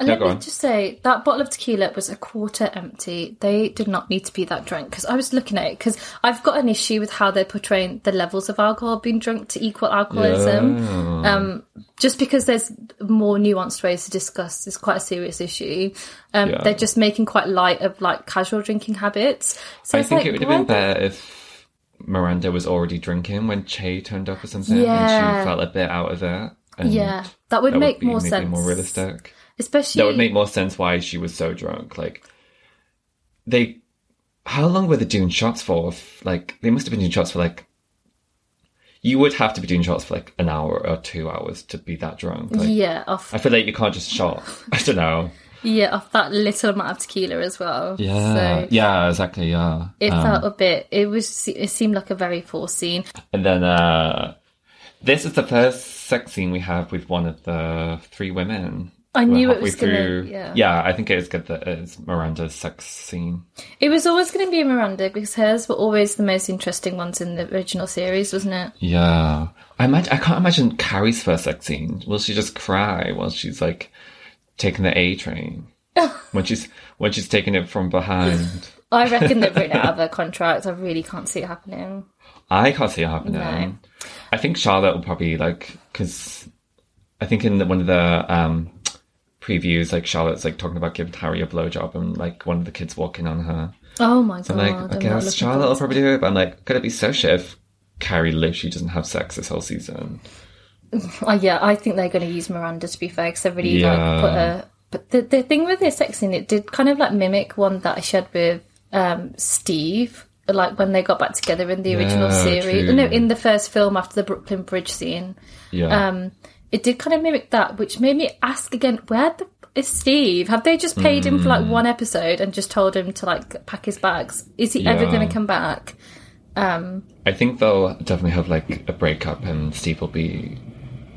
And No, let me on. just say that bottle of tequila was a quarter empty. They did not need to be that drunk because I was looking at it because I've got an issue with how they're portraying the levels of alcohol being drunk to equal alcoholism. Um, just because there's more nuanced ways to discuss is quite a serious issue. Um, Yeah. They're just making quite light of like casual drinking habits. So I think like, it would have been better if Miranda was already drinking when Che turned up or something, and Yeah. she felt a bit out of it. Yeah, that would that make be more sense. more realistic. Especially That would make more sense why she was so drunk. Like they, how long were they doing shots for? Like they must have been doing shots for like. You would have to be doing shots for like an hour or two hours to be that drunk. Like, yeah, off I feel like you can't just shot. I don't know. yeah off that little amount of tequila as well. Yeah, So yeah, exactly. Yeah, it Um, felt a bit. It was. It seemed like a very forced scene. And then uh this is the first sex scene we have with one of the three women. I knew it was gonna- yeah. I think it is good that it's Miranda's sex scene. It was always going to be Miranda because hers were always the most interesting ones in the original series, wasn't it? Yeah. I imagine, I can't imagine Carrie's first sex scene. Will she just cry while she's like taking the A train? when she's when she's taking it from behind. I reckon they've written out of her contract. I really can't see it happening. I can't see it happening. No. I think Charlotte will probably like because I think in the, one of the um, previews, like Charlotte's like talking about giving Harry a blowjob, and like one of the kids walking on her. Oh my god! I'm like, I guess Charlotte will probably do it, but I'm like, could it be so shit if Carrie literally doesn't have sex this whole season? Oh, yeah, I think they're going to use Miranda to be fair because they really Yeah. like put her. But the the thing with this sex scene, it did kind of like mimic one that I shared with um, Steve, like when they got back together in the original Yeah, series. true. No, in the first film after the Brooklyn Bridge scene. Yeah. Um, it did kind of mimic that, which made me ask again, where the is Steve? Have they just paid him for like Hmm. one episode and just told him to like pack his bags? Is he ever going to come back? I think they'll definitely have like a breakup, and Steve will be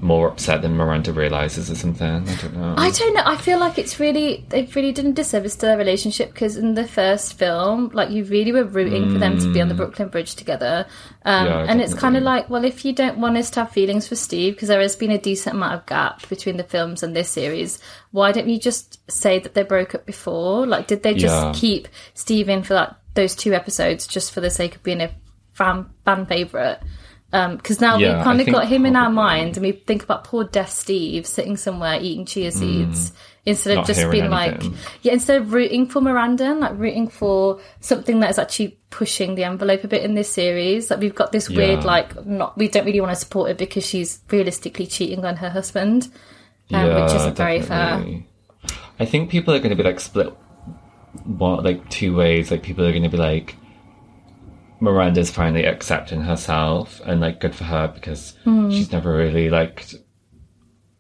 more upset than Miranda realizes or something. I don't know. I don't know. I feel like it's really they've really done a disservice to their relationship because in the first film, like you really were rooting for them to be on the Brooklyn Bridge together, um, Mm. Yeah, and it's kind of like, well, if you don't want us to have feelings for Steve, because there has been a decent amount of gap between the films and this series, why don't you just say that they broke up before? Like, did they just Yeah. keep Steve in for like those two episodes just for the sake of being a fan fan favorite? Because now Yeah, we've kind of got him in our mind, and we think about poor deaf Steve sitting somewhere eating chia seeds instead of Mm. Just being like, yeah, instead of rooting for Miranda and like rooting for something that is actually pushing the envelope a bit in this series. Like we've got this weird, like, not we don't really want to support her because she's realistically cheating on her husband, um, which isn't very fair. I think people are going to be like split, what like two ways. Like people are going to be like, Miranda's finally accepting herself, and like good for her because Hmm. she's never really like.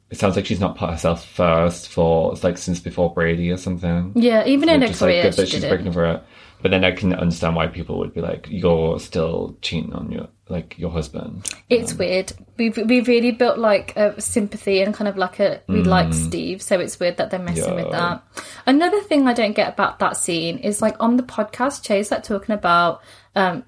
It sounds like she's not put herself first for like since before Brady or something. Yeah, even in Like, her just like career, good that she she's breaking for it. But then I can understand why people would be like, "You're still cheating on your like your husband." It's weird. We've we've really built like a sympathy and kind of like a we like Steve, so it's weird that they're messing with Mm. That. Another thing I don't get about that scene is like on the podcast, Che's like talking about um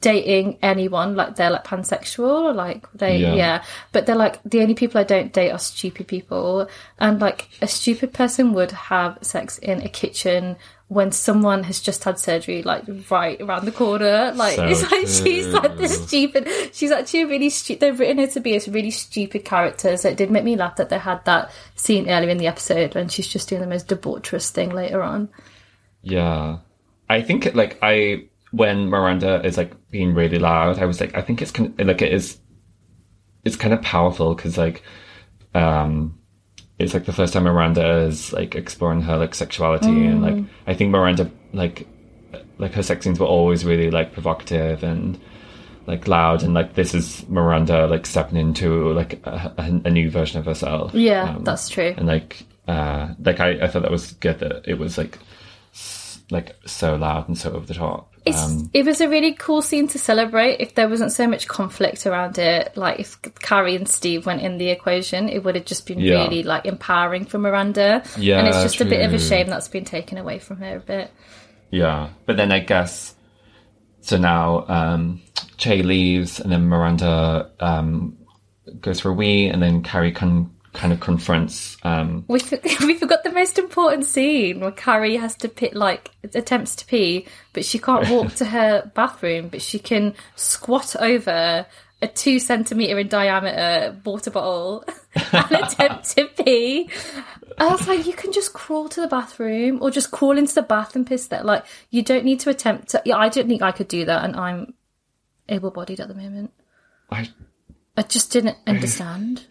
dating anyone, like they're like pansexual or like they Yeah. yeah. But they're like the only people I don't date are stupid people, and like a stupid person would have sex in a kitchen. When someone has just had surgery, like right around the corner, like So it's like she's like this stupid. She's actually a really stupid. They've written her to be a really stupid character, so it did make me laugh that they had that scene earlier in the episode when she's just doing the most debaucherous thing later on. Yeah. I think like I when Miranda is like being really loud, I was like I think it's kind of, like it is it's kind of powerful cuz like um it's like the first time Miranda is like exploring her like sexuality and like I think Miranda like like her sex scenes were always really like provocative and like loud and like this is Miranda like stepping into like a, a, a new version of herself. Yeah, Um, that's true. and like uh like I, I thought that was good that it was like s- like so loud and so over the top. It's, Um, it was a really cool scene to celebrate. If there wasn't so much conflict around it, like if Carrie and Steve went in the equation, it would have just been Yeah. really like empowering for Miranda. Yeah, and it's just a bit of a shame that's been taken away from her a bit. Yeah, but then I guess so. Now um, Che leaves, and then Miranda um, goes for a wee, and then Carrie con- kind of confronts. Um, We for- we forgot the most important scene where Carrie has to pit like attempts to pee, but she can't walk to her bathroom, but she can squat over a two centimeter in diameter water bottle and attempt to pee. I was like, you can just crawl to the bathroom or just crawl into the bath and piss there. Like, you don't need to attempt to. Yeah, I don't think I could do that, and I'm able-bodied at the moment. I I just didn't understand.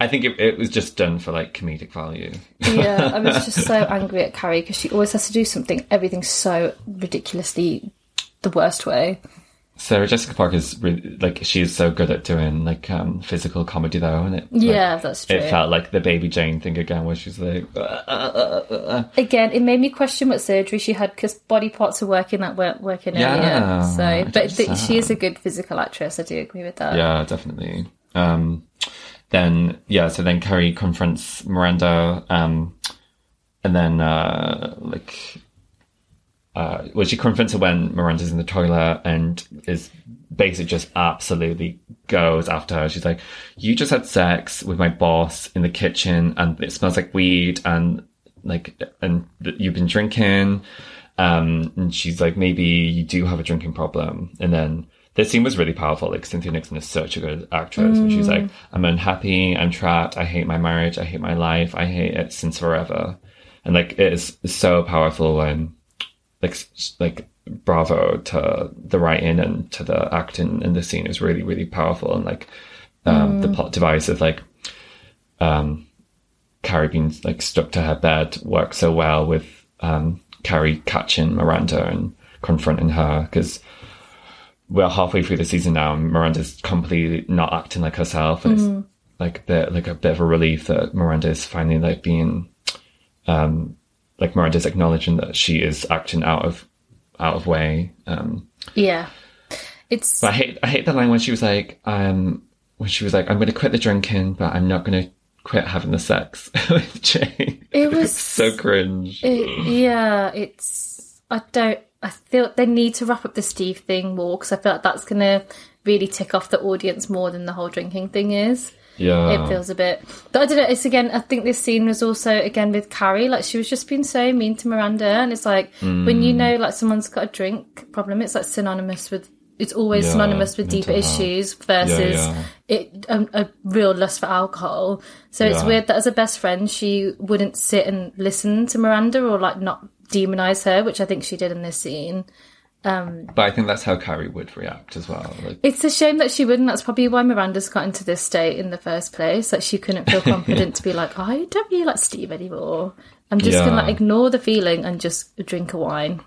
I think it, it was just done for like comedic value. Yeah, I was just so angry at Carrie because she always has to do something, everything so ridiculously the worst way. Sarah Jessica Parker is really like she is so good at doing like um, physical comedy though, and it like, Yeah, that's true. it felt like the Baby Jane thing again, where she's like, "Uh, uh, uh, uh, uh." Again, it made me question what surgery she had because body parts are working that weren't working Yeah, earlier. So, but th- she is a good physical actress. I do agree with that. Yeah, definitely. Um, then yeah, so then Carrie confronts Miranda, um, and then uh, like, uh, well, she confronts her when Miranda's in the toilet and is basically just absolutely goes after her. She's like, "You just had sex with my boss in the kitchen, and it smells like weed, and like, and you've been drinking." Um, and she's like, maybe you do have a drinking problem. And then this scene was really powerful. Like Cynthia Nixon is such a good actress. And she's like, I'm unhappy. I'm trapped. I hate my marriage. I hate my life. I hate it since forever. And like, it is so powerful when like, like bravo to the writing and to the acting in this scene is really, really powerful. And like, um, the plot device of like, um, Carrie being like stuck to her bed works so well with um, Carrie catching Miranda and confronting her because we're halfway through the season now and Miranda's completely not acting like herself and it's like a bit like a bit of a relief that Miranda is finally like being um like Miranda's acknowledging that she is acting out of out of way um Yeah. It's but I hate I hate the line when she was like um when she was like I'm going to quit the drinking but I'm not going to quit having the sex with Che It was- so cringe It, yeah, it's. I don't. I feel they need to wrap up the Steve thing more because I feel like that's going to really tick off the audience more than the whole drinking thing is. yeah It feels a bit. But I don't know. It's again. I think this scene was also again with Carrie. Like she was just being so mean to Miranda, and it's like when you know like someone's got a drink problem, it's like synonymous with. It's always Yeah, synonymous with deeper issues versus yeah. it um, a real lust for alcohol. So it's weird that as a best friend, she wouldn't sit and listen to Miranda or like not demonize her, which I think she did in this scene. Um, but I think that's how Carrie would react as well. Like, It's a shame that she wouldn't. That's probably why Miranda's got into this state in the first place. That she couldn't feel confident to be like, I don't really like Steve anymore. I'm just gonna like ignore the feeling and just drink a wine.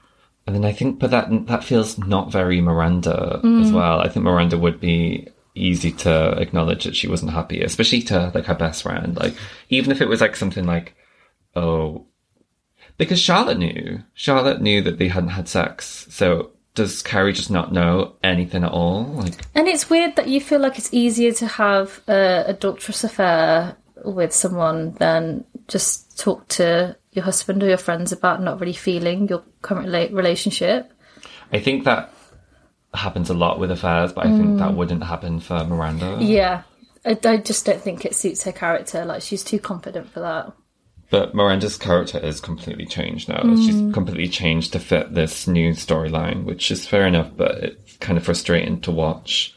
and then I think, but that that feels not very Miranda as mm. well. I think Miranda would be easy to acknowledge that she wasn't happy, especially to like her best friend. Like, even if it was like something like, oh, because Charlotte knew, Charlotte knew that they hadn't had sex. So does Carrie just not know anything at all? Like, And it's weird that you feel like it's easier to have a adulterous affair with someone than just talk to your husband or your friends about not really feeling your current rela- relationship. I think that happens a lot with affairs, but I think that mm. wouldn't happen for Miranda. Yeah. I, I just don't think it suits her character. Like she's too confident for that. But Miranda's character is completely changed now. She's mm. completely changed to fit this new storyline, which is fair enough, but it's kind of frustrating to watch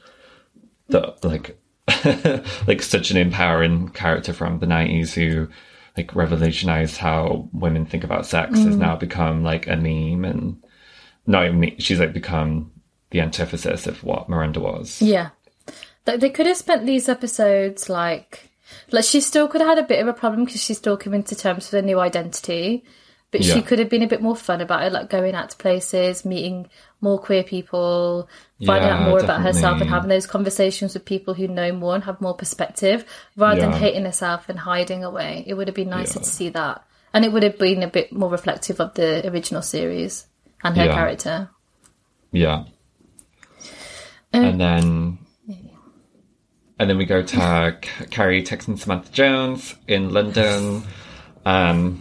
the like like such an empowering character from the nineties who like revolutionized how women think about sex has mm. now become like a meme and not even me she's like become the antithesis of what Miranda was. Yeah. They could have spent these episodes like like she still could have had a bit of a problem because she's still coming to terms with a new identity. But she could have been a bit more fun about it, like going out to places, meeting more queer people, finding out Yeah, more about herself and having those conversations with people who know more and have more perspective, rather than hating herself and hiding away. It would have been nicer Yeah. to see that. and it would have been a bit more reflective of the original series and her Yeah. character. Yeah. Uh, and then and then we go to Carrie texting Samantha Jones in London. Um,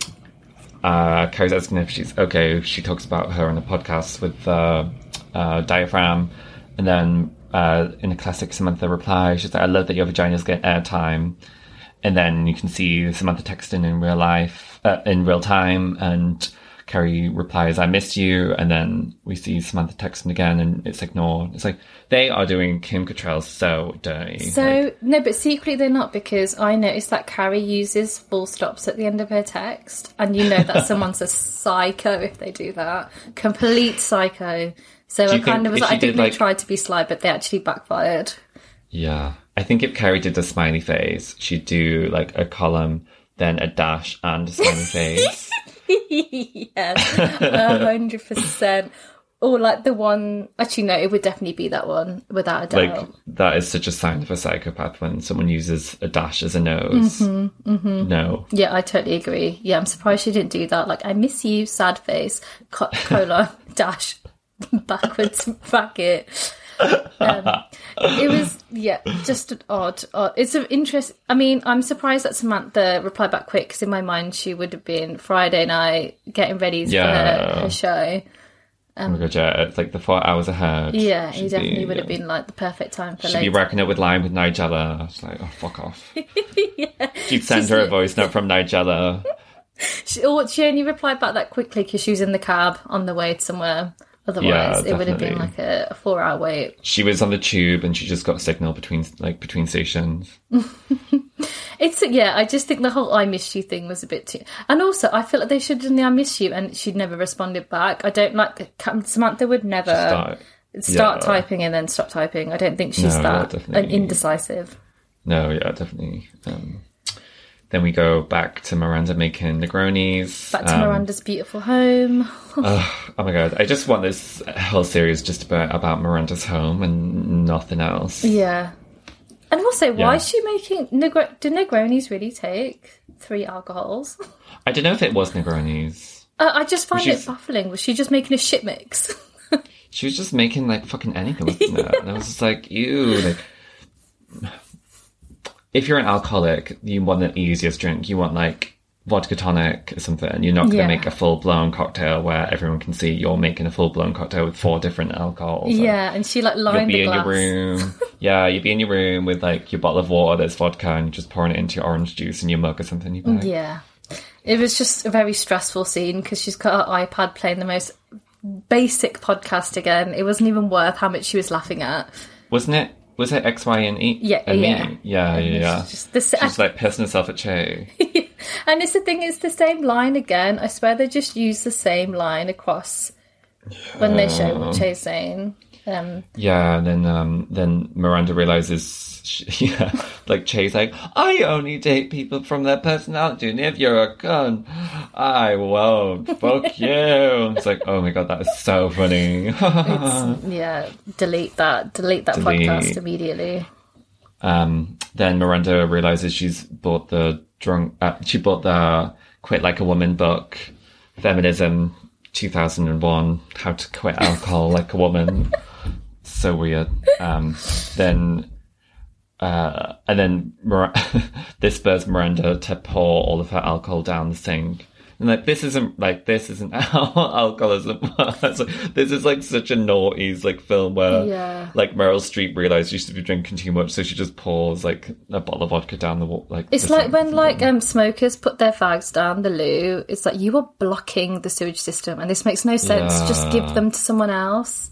uh, Carrie's asking if she's okay. She talks about her on the podcast with uh, uh, diaphragm, and then uh, in a classic Samantha reply, she's like, "I love that your vaginas get airtime." And then you can see Samantha texting in real life, uh, in real time, and Carrie replies, "I missed you." And then we see Samantha texting again, and it's ignored. It's like they are doing Kim Cattrall so dirty. So Like, no, but secretly they're not because I noticed that Carrie uses full stops at the end of her text, and you know that someone's a psycho if they do that, complete psycho. So I kind of was like, I did, like- tried to be sly, but they actually backfired. yeah, I think if Carrie did the smiley face, she'd do like a column, then a dash, and a smiley face. yes, a hundred percent. Or like the one, actually no, it would definitely be that one without a doubt. like that is such a sign of a psychopath when someone uses a dash as a nose. Mm-hmm, No, Yeah, I totally agree. Yeah, I'm surprised she didn't do that. Like, I miss you, sad face, co- colon, dash, backwards bracket. Um, it was, yeah, just an odd, odd. It's of interest. I mean, I'm surprised that Samantha replied back quick because in my mind she would have been Friday night getting ready for Yeah. her, her show. oh my god, yeah, it's like the four hours ahead. Yeah, he definitely be, would have yeah. been like the perfect time for She'd be racking up with line with Nigella. It's like, oh, fuck off. She'd send her a voice note from Nigella. She, or she only replied back that quickly because she was in the cab on the way somewhere. Otherwise, Yeah, it would have been like a, a four-hour wait. She was on the tube and she just got a signal between like between stations. It's yeah. I just think the whole "I miss you" thing was a bit too. And also, I feel like they should have done the "I miss you" and she'd never responded back. I don't like Samantha would never Start- start yeah. typing and then stop typing. I don't think she's No, that indecisive. No, yeah, definitely. Um, then we go back to Miranda making Negronis. Back to Um, Miranda's beautiful home. Oh my god, I just want this whole series just about, about Miranda's home and nothing else. Yeah. And also, why Yeah. is she making Negro- do Negronis really take three alcohols? I don't know if it was Negronis. Uh, I just find She's- it baffling. Was she just making a shit mix? She was just making like fucking anything, wasn't it? And I was just like, ew, like. If you're an alcoholic, you want the easiest drink. You want like vodka tonic or something. You're not going to Yeah. make a full blown cocktail where everyone can see you're making a full blown cocktail with four different alcohols. Yeah, and she like You'll lined be the in your room. yeah, you'd be in your room with like your bottle of water that's vodka and you're just pouring it into your orange juice in your mug or something. You'd be like, Yeah. It was just a very stressful scene because she's got her iPad playing the most basic podcast again. It wasn't even worth how much she was laughing at. Wasn't it? Was it X, Y, and E? Yeah, and yeah. Me? Yeah, yeah, yeah. It's just the She's like pissing herself at Che. And it's the thing, it's the same line again. I swear they just use the same line across when they show what oh. Che's saying. Um, Yeah, and then um, then Miranda realizes, she, yeah, like Che's like, I only date people from their personality, and if you're a gun, I won't. Fuck you. It's like, oh my god, that is so funny. yeah, delete that. Delete that Delete. podcast immediately. Um, then Miranda realizes she's bought the drunk. Uh, she bought the "Quit Like a Woman" book, Feminism, two thousand and one, How to Quit Alcohol Like a Woman. so weird. Um, then, uh, and then Mir- this spurs Miranda to pour all of her alcohol down the sink. And like this isn't like this isn't how alcoholism works. Like, this is like such a noughties like film where Yeah. like Meryl Streep realized she should be drinking too much, so she just pours like a bottle of vodka down the wall. Like It's like when like um smokers put their fags down the loo. It's like you are blocking the sewage system, and this makes no sense. Just give them to someone else.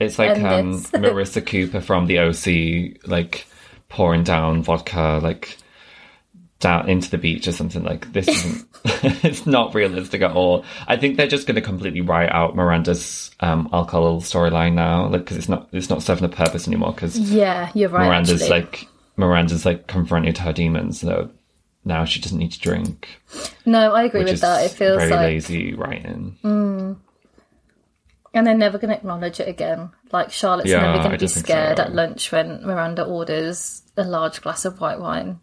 It's like um. Marissa Cooper from the OC, like pouring down vodka like down into the beach or something. Like this isn't. it's not realistic at all. I think they're just going to completely write out Miranda's um, alcohol storyline now, like because it's not it's not serving a purpose anymore. Because yeah, you're right. Miranda's actually. like Miranda's like confronted her demons, so now she doesn't need to drink. no, I agree with that. It feels very like, lazy writing. And they're never going to acknowledge it again. Like Charlotte's Yeah, never going to be scared so. at lunch when Miranda orders a large glass of white wine.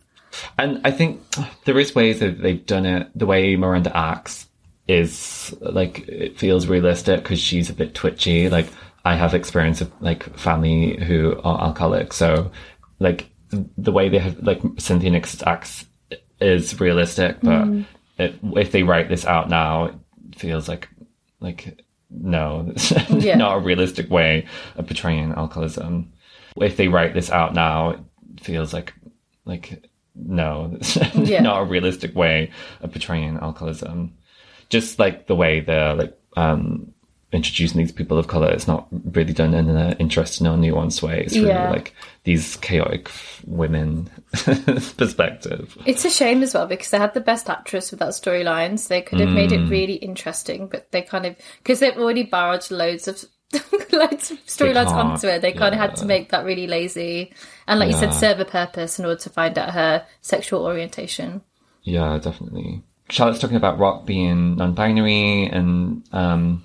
And I think there is ways that they've done it. The way Miranda acts is like it feels realistic because she's a bit twitchy. Like I have experience of like family who are alcoholic, so like the way they have like Cynthia Nix acts is realistic. But mm. it, if they write this out now, it feels like like no, Yeah. not a realistic way of portraying alcoholism. If they write this out now, it feels like like no, Yeah. not a realistic way of portraying alcoholism. Just like the way they're like um introducing these people of color, it's not really done in an interesting or nuanced way. It's really Yeah. like these chaotic women perspective. It's a shame as well because they had the best actress with that storyline, so they could have made Mm. it really interesting. But they kind of because they've already barraged loads of loads of storylines onto it. They kind of had to make that really lazy and, like you said, serve a purpose in order to find out her sexual orientation. Yeah, definitely. Charlotte's talking about Rock being non-binary and um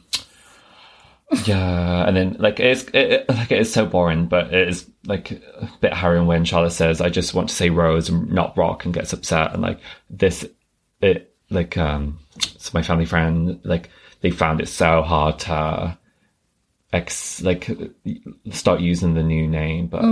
yeah, and then like it's it, like it is so boring, but it is like a bit harrowing when Charlotte says, "I just want to say Rose and not Rock," and gets upset, and like this, it like um, so my family friend like they found it so hard to ex like start using the new name, but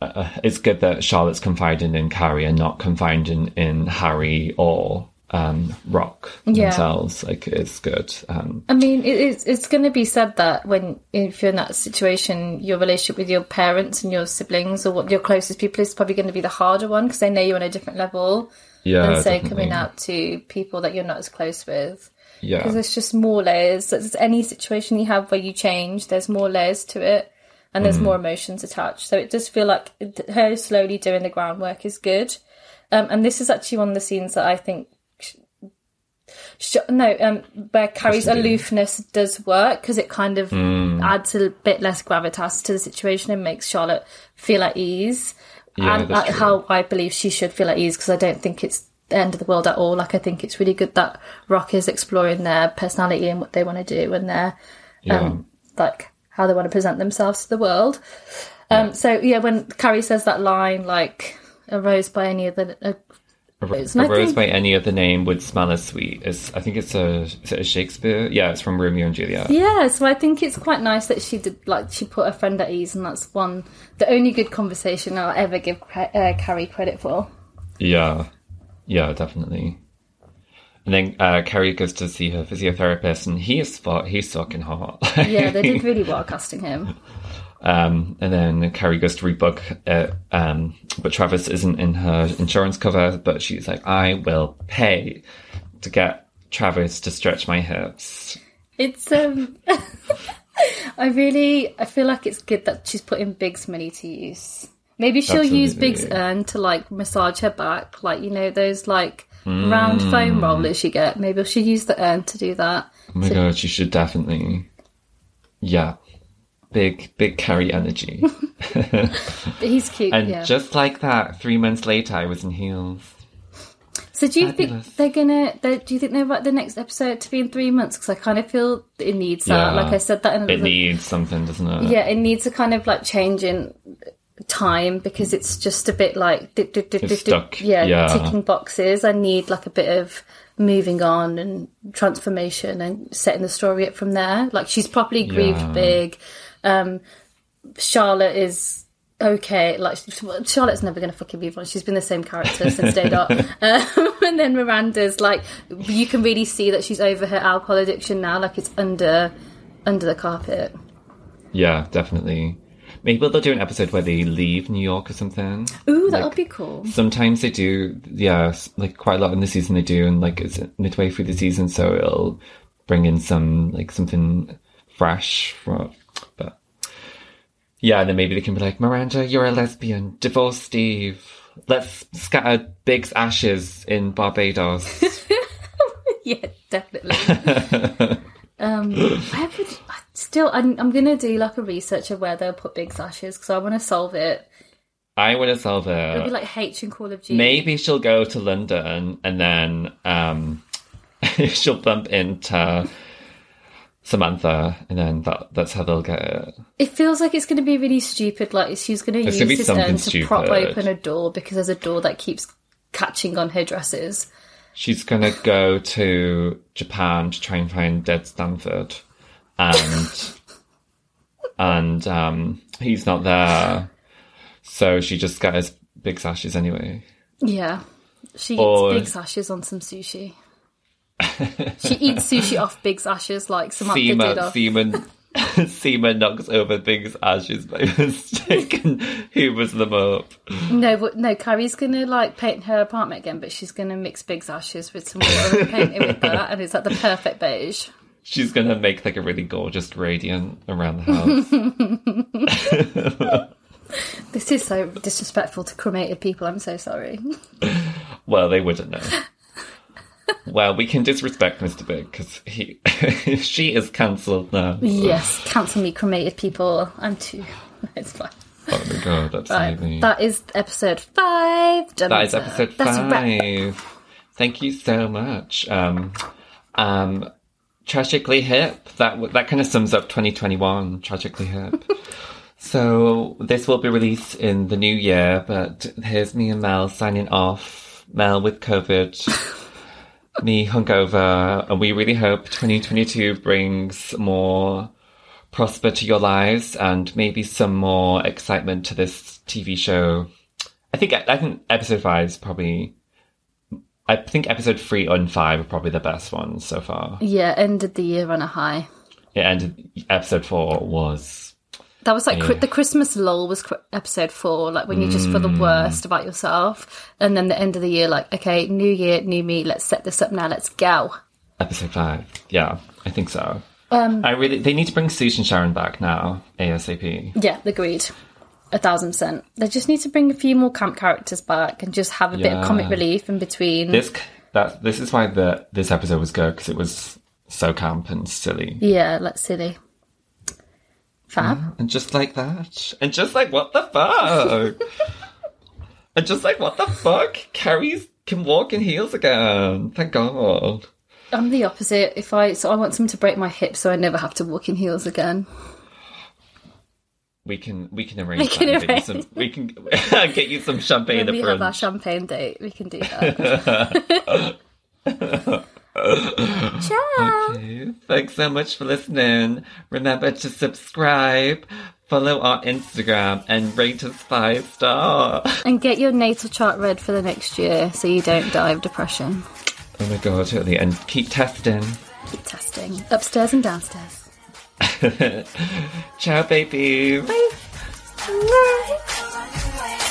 uh, it's good that Charlotte's confiding in Carrie and not confiding in Harry or um, Rock Yeah. themselves. Like it's good. Um, I mean, it, it's it's going to be said that when if you're in that situation, your relationship with your parents and your siblings or what your closest people is probably going to be the harder one because they know you're on a different level yeah, than say definitely. coming out to people that you're not as close with. Yeah, because there's just more layers. There's any situation you have where you change, there's more layers to it, and there's more emotions attached. So it does feel like her slowly doing the groundwork is good. Um, and this is actually one of the scenes that I think. Sh- No, um, where Carrie's aloofness does work because it kind of Mm. adds a bit less gravitas to the situation and makes Charlotte feel at ease. Yeah, and that's uh, how I believe she should feel at ease because I don't think it's the end of the world at all. Like I think it's really good that Rock is exploring their personality and what they want to do and their um, like how they want to present themselves to the world. Um, So yeah, when Carrie says that line, like a rose by any other, uh, a, it's a rose by any other name would smell as sweet. Is I think it's a it a Shakespeare? Yeah, it's from Romeo and Juliet. yeah. So I think it's quite nice that she did like she put her friend at ease, and that's one the only good conversation I'll ever give uh, Carrie credit for. Yeah, yeah, definitely. And then uh, Carrie goes to see her physiotherapist, and he is fu- he's fucking hot. Yeah, they did really well casting him. Um, and then Carrie goes to rebook it, um, but Travis isn't in her insurance cover, but she's like, I will pay to get Travis to stretch my hips. It's um I really I feel like it's good that she's putting Big's money to use. Maybe she'll use Absolutely. Big's urn to like massage her back, like you know those like round foam rollers you get. Maybe she'll use the urn to do that. Oh my god, she should definitely. Yeah. Big, big carry energy. But he's cute, And yeah. just like that, three months later, I was in heels. so do you fabulous. think they're gonna? They, do you think they're about the next episode to be in three months? Because I kind of feel it needs that. Yeah. Like I said that in It needs something, doesn't it? yeah, it needs a kind of like change in time because it's just a bit like dip, dip, dip, stuck, Yeah, yeah. ticking boxes. I need like a bit of moving on and transformation and setting the story up from there. Like she's properly grieved Yeah. big. Um, Charlotte is okay. Like Charlotte's never going to fucking move on. She's been the same character since day dot. Um, and then Miranda's like, you can really see that she's over her alcohol addiction now. Like it's under under the carpet. Yeah, definitely. Maybe they'll do an episode where they leave New York or something. Ooh, that would Like, be cool. Sometimes they do, yeah, like quite a lot in the season they do, and like it's midway through the season, so it'll bring in some like something fresh. From, but yeah, and then maybe they can be like, Miranda, you're a lesbian. Divorce Steve. Let's scatter Big's ashes in Barbados. Yeah, definitely. um, I would I still. I'm, I'm gonna do like a research of where they'll put Big's ashes because I want to solve it. I want to solve it. It'll be like H and Call of Duty. Maybe she'll go to London and then um, she'll bump into Samantha, and then that, that's how they'll get it. It feels like it's going to be really stupid. Like she's going to use gonna this end to prop open a door because there's a door that keeps catching on her dresses. She's gonna go to Japan to try and find Dead Stanford, and and um, he's not there, so she just scatters Big's ashes anyway. Yeah, she Or- eats Big's ashes on some sushi. she eats sushi off Big's ashes like Samantha did Seema, off. Seaman, Seema knocks over Big's ashes by mistake and hoovers them up. No, but no, Carrie's gonna like paint her apartment again, but she's gonna mix Big's ashes with some water and paint it with that, and it's like the perfect beige. She's gonna make like a really gorgeous gradient around the house. This is so disrespectful to cremated people. I'm so sorry. well, they wouldn't know. Well, we can disrespect Mr. Big because he, she is cancelled now. yes, cancel me, cremated people. I'm too. It's fine. Oh my god, absolutely. Right, that is episode five. Done that is episode That's a wrap. five. Thank you so much. Um, um, tragically hip. That that kind of sums up 2021. Tragically hip. so this will be released in the new year, but here's me and Mel signing off. Mel with COVID. Me hungover, and we really hope 2022 brings more prosper to your lives and maybe some more excitement to this TV show. I think I think episode five is probably. I think episode three and five are probably the best ones so far. Yeah, ended the year on a high. It ended. Episode four was That was like Yeah. the Christmas lull was episode four, like when you just feel the Mm. worst about yourself, and then the end of the year, like okay, new year, new me, let's set this up now, let's go. episode five. Yeah, I think so. Um, I really. They need to bring Susan Sharon back now asap. Yeah, agreed. A thousand percent. They just need to bring a few more camp characters back and just have a bit of comic relief in between. This that this is why the this episode was good because it was so camp and silly. Yeah, like silly. Fab. And just like that. And just like, what the fuck? and just like, what the fuck? Carrie's can walk in heels again. Thank God. I'm the opposite. If I so I want someone to break my hip so I never have to walk in heels again. We can we can arrange We can arrange. some we can get you some champagne When we have our champagne date, we can do that. Ciao. Okay. Thanks so much for listening. Remember to subscribe, follow our Instagram, and rate us five star. And get your natal chart read for the next year so you don't die of depression. Oh my god, totally. And keep testing. Keep testing. Upstairs and downstairs. Ciao, baby. Bye. Bye.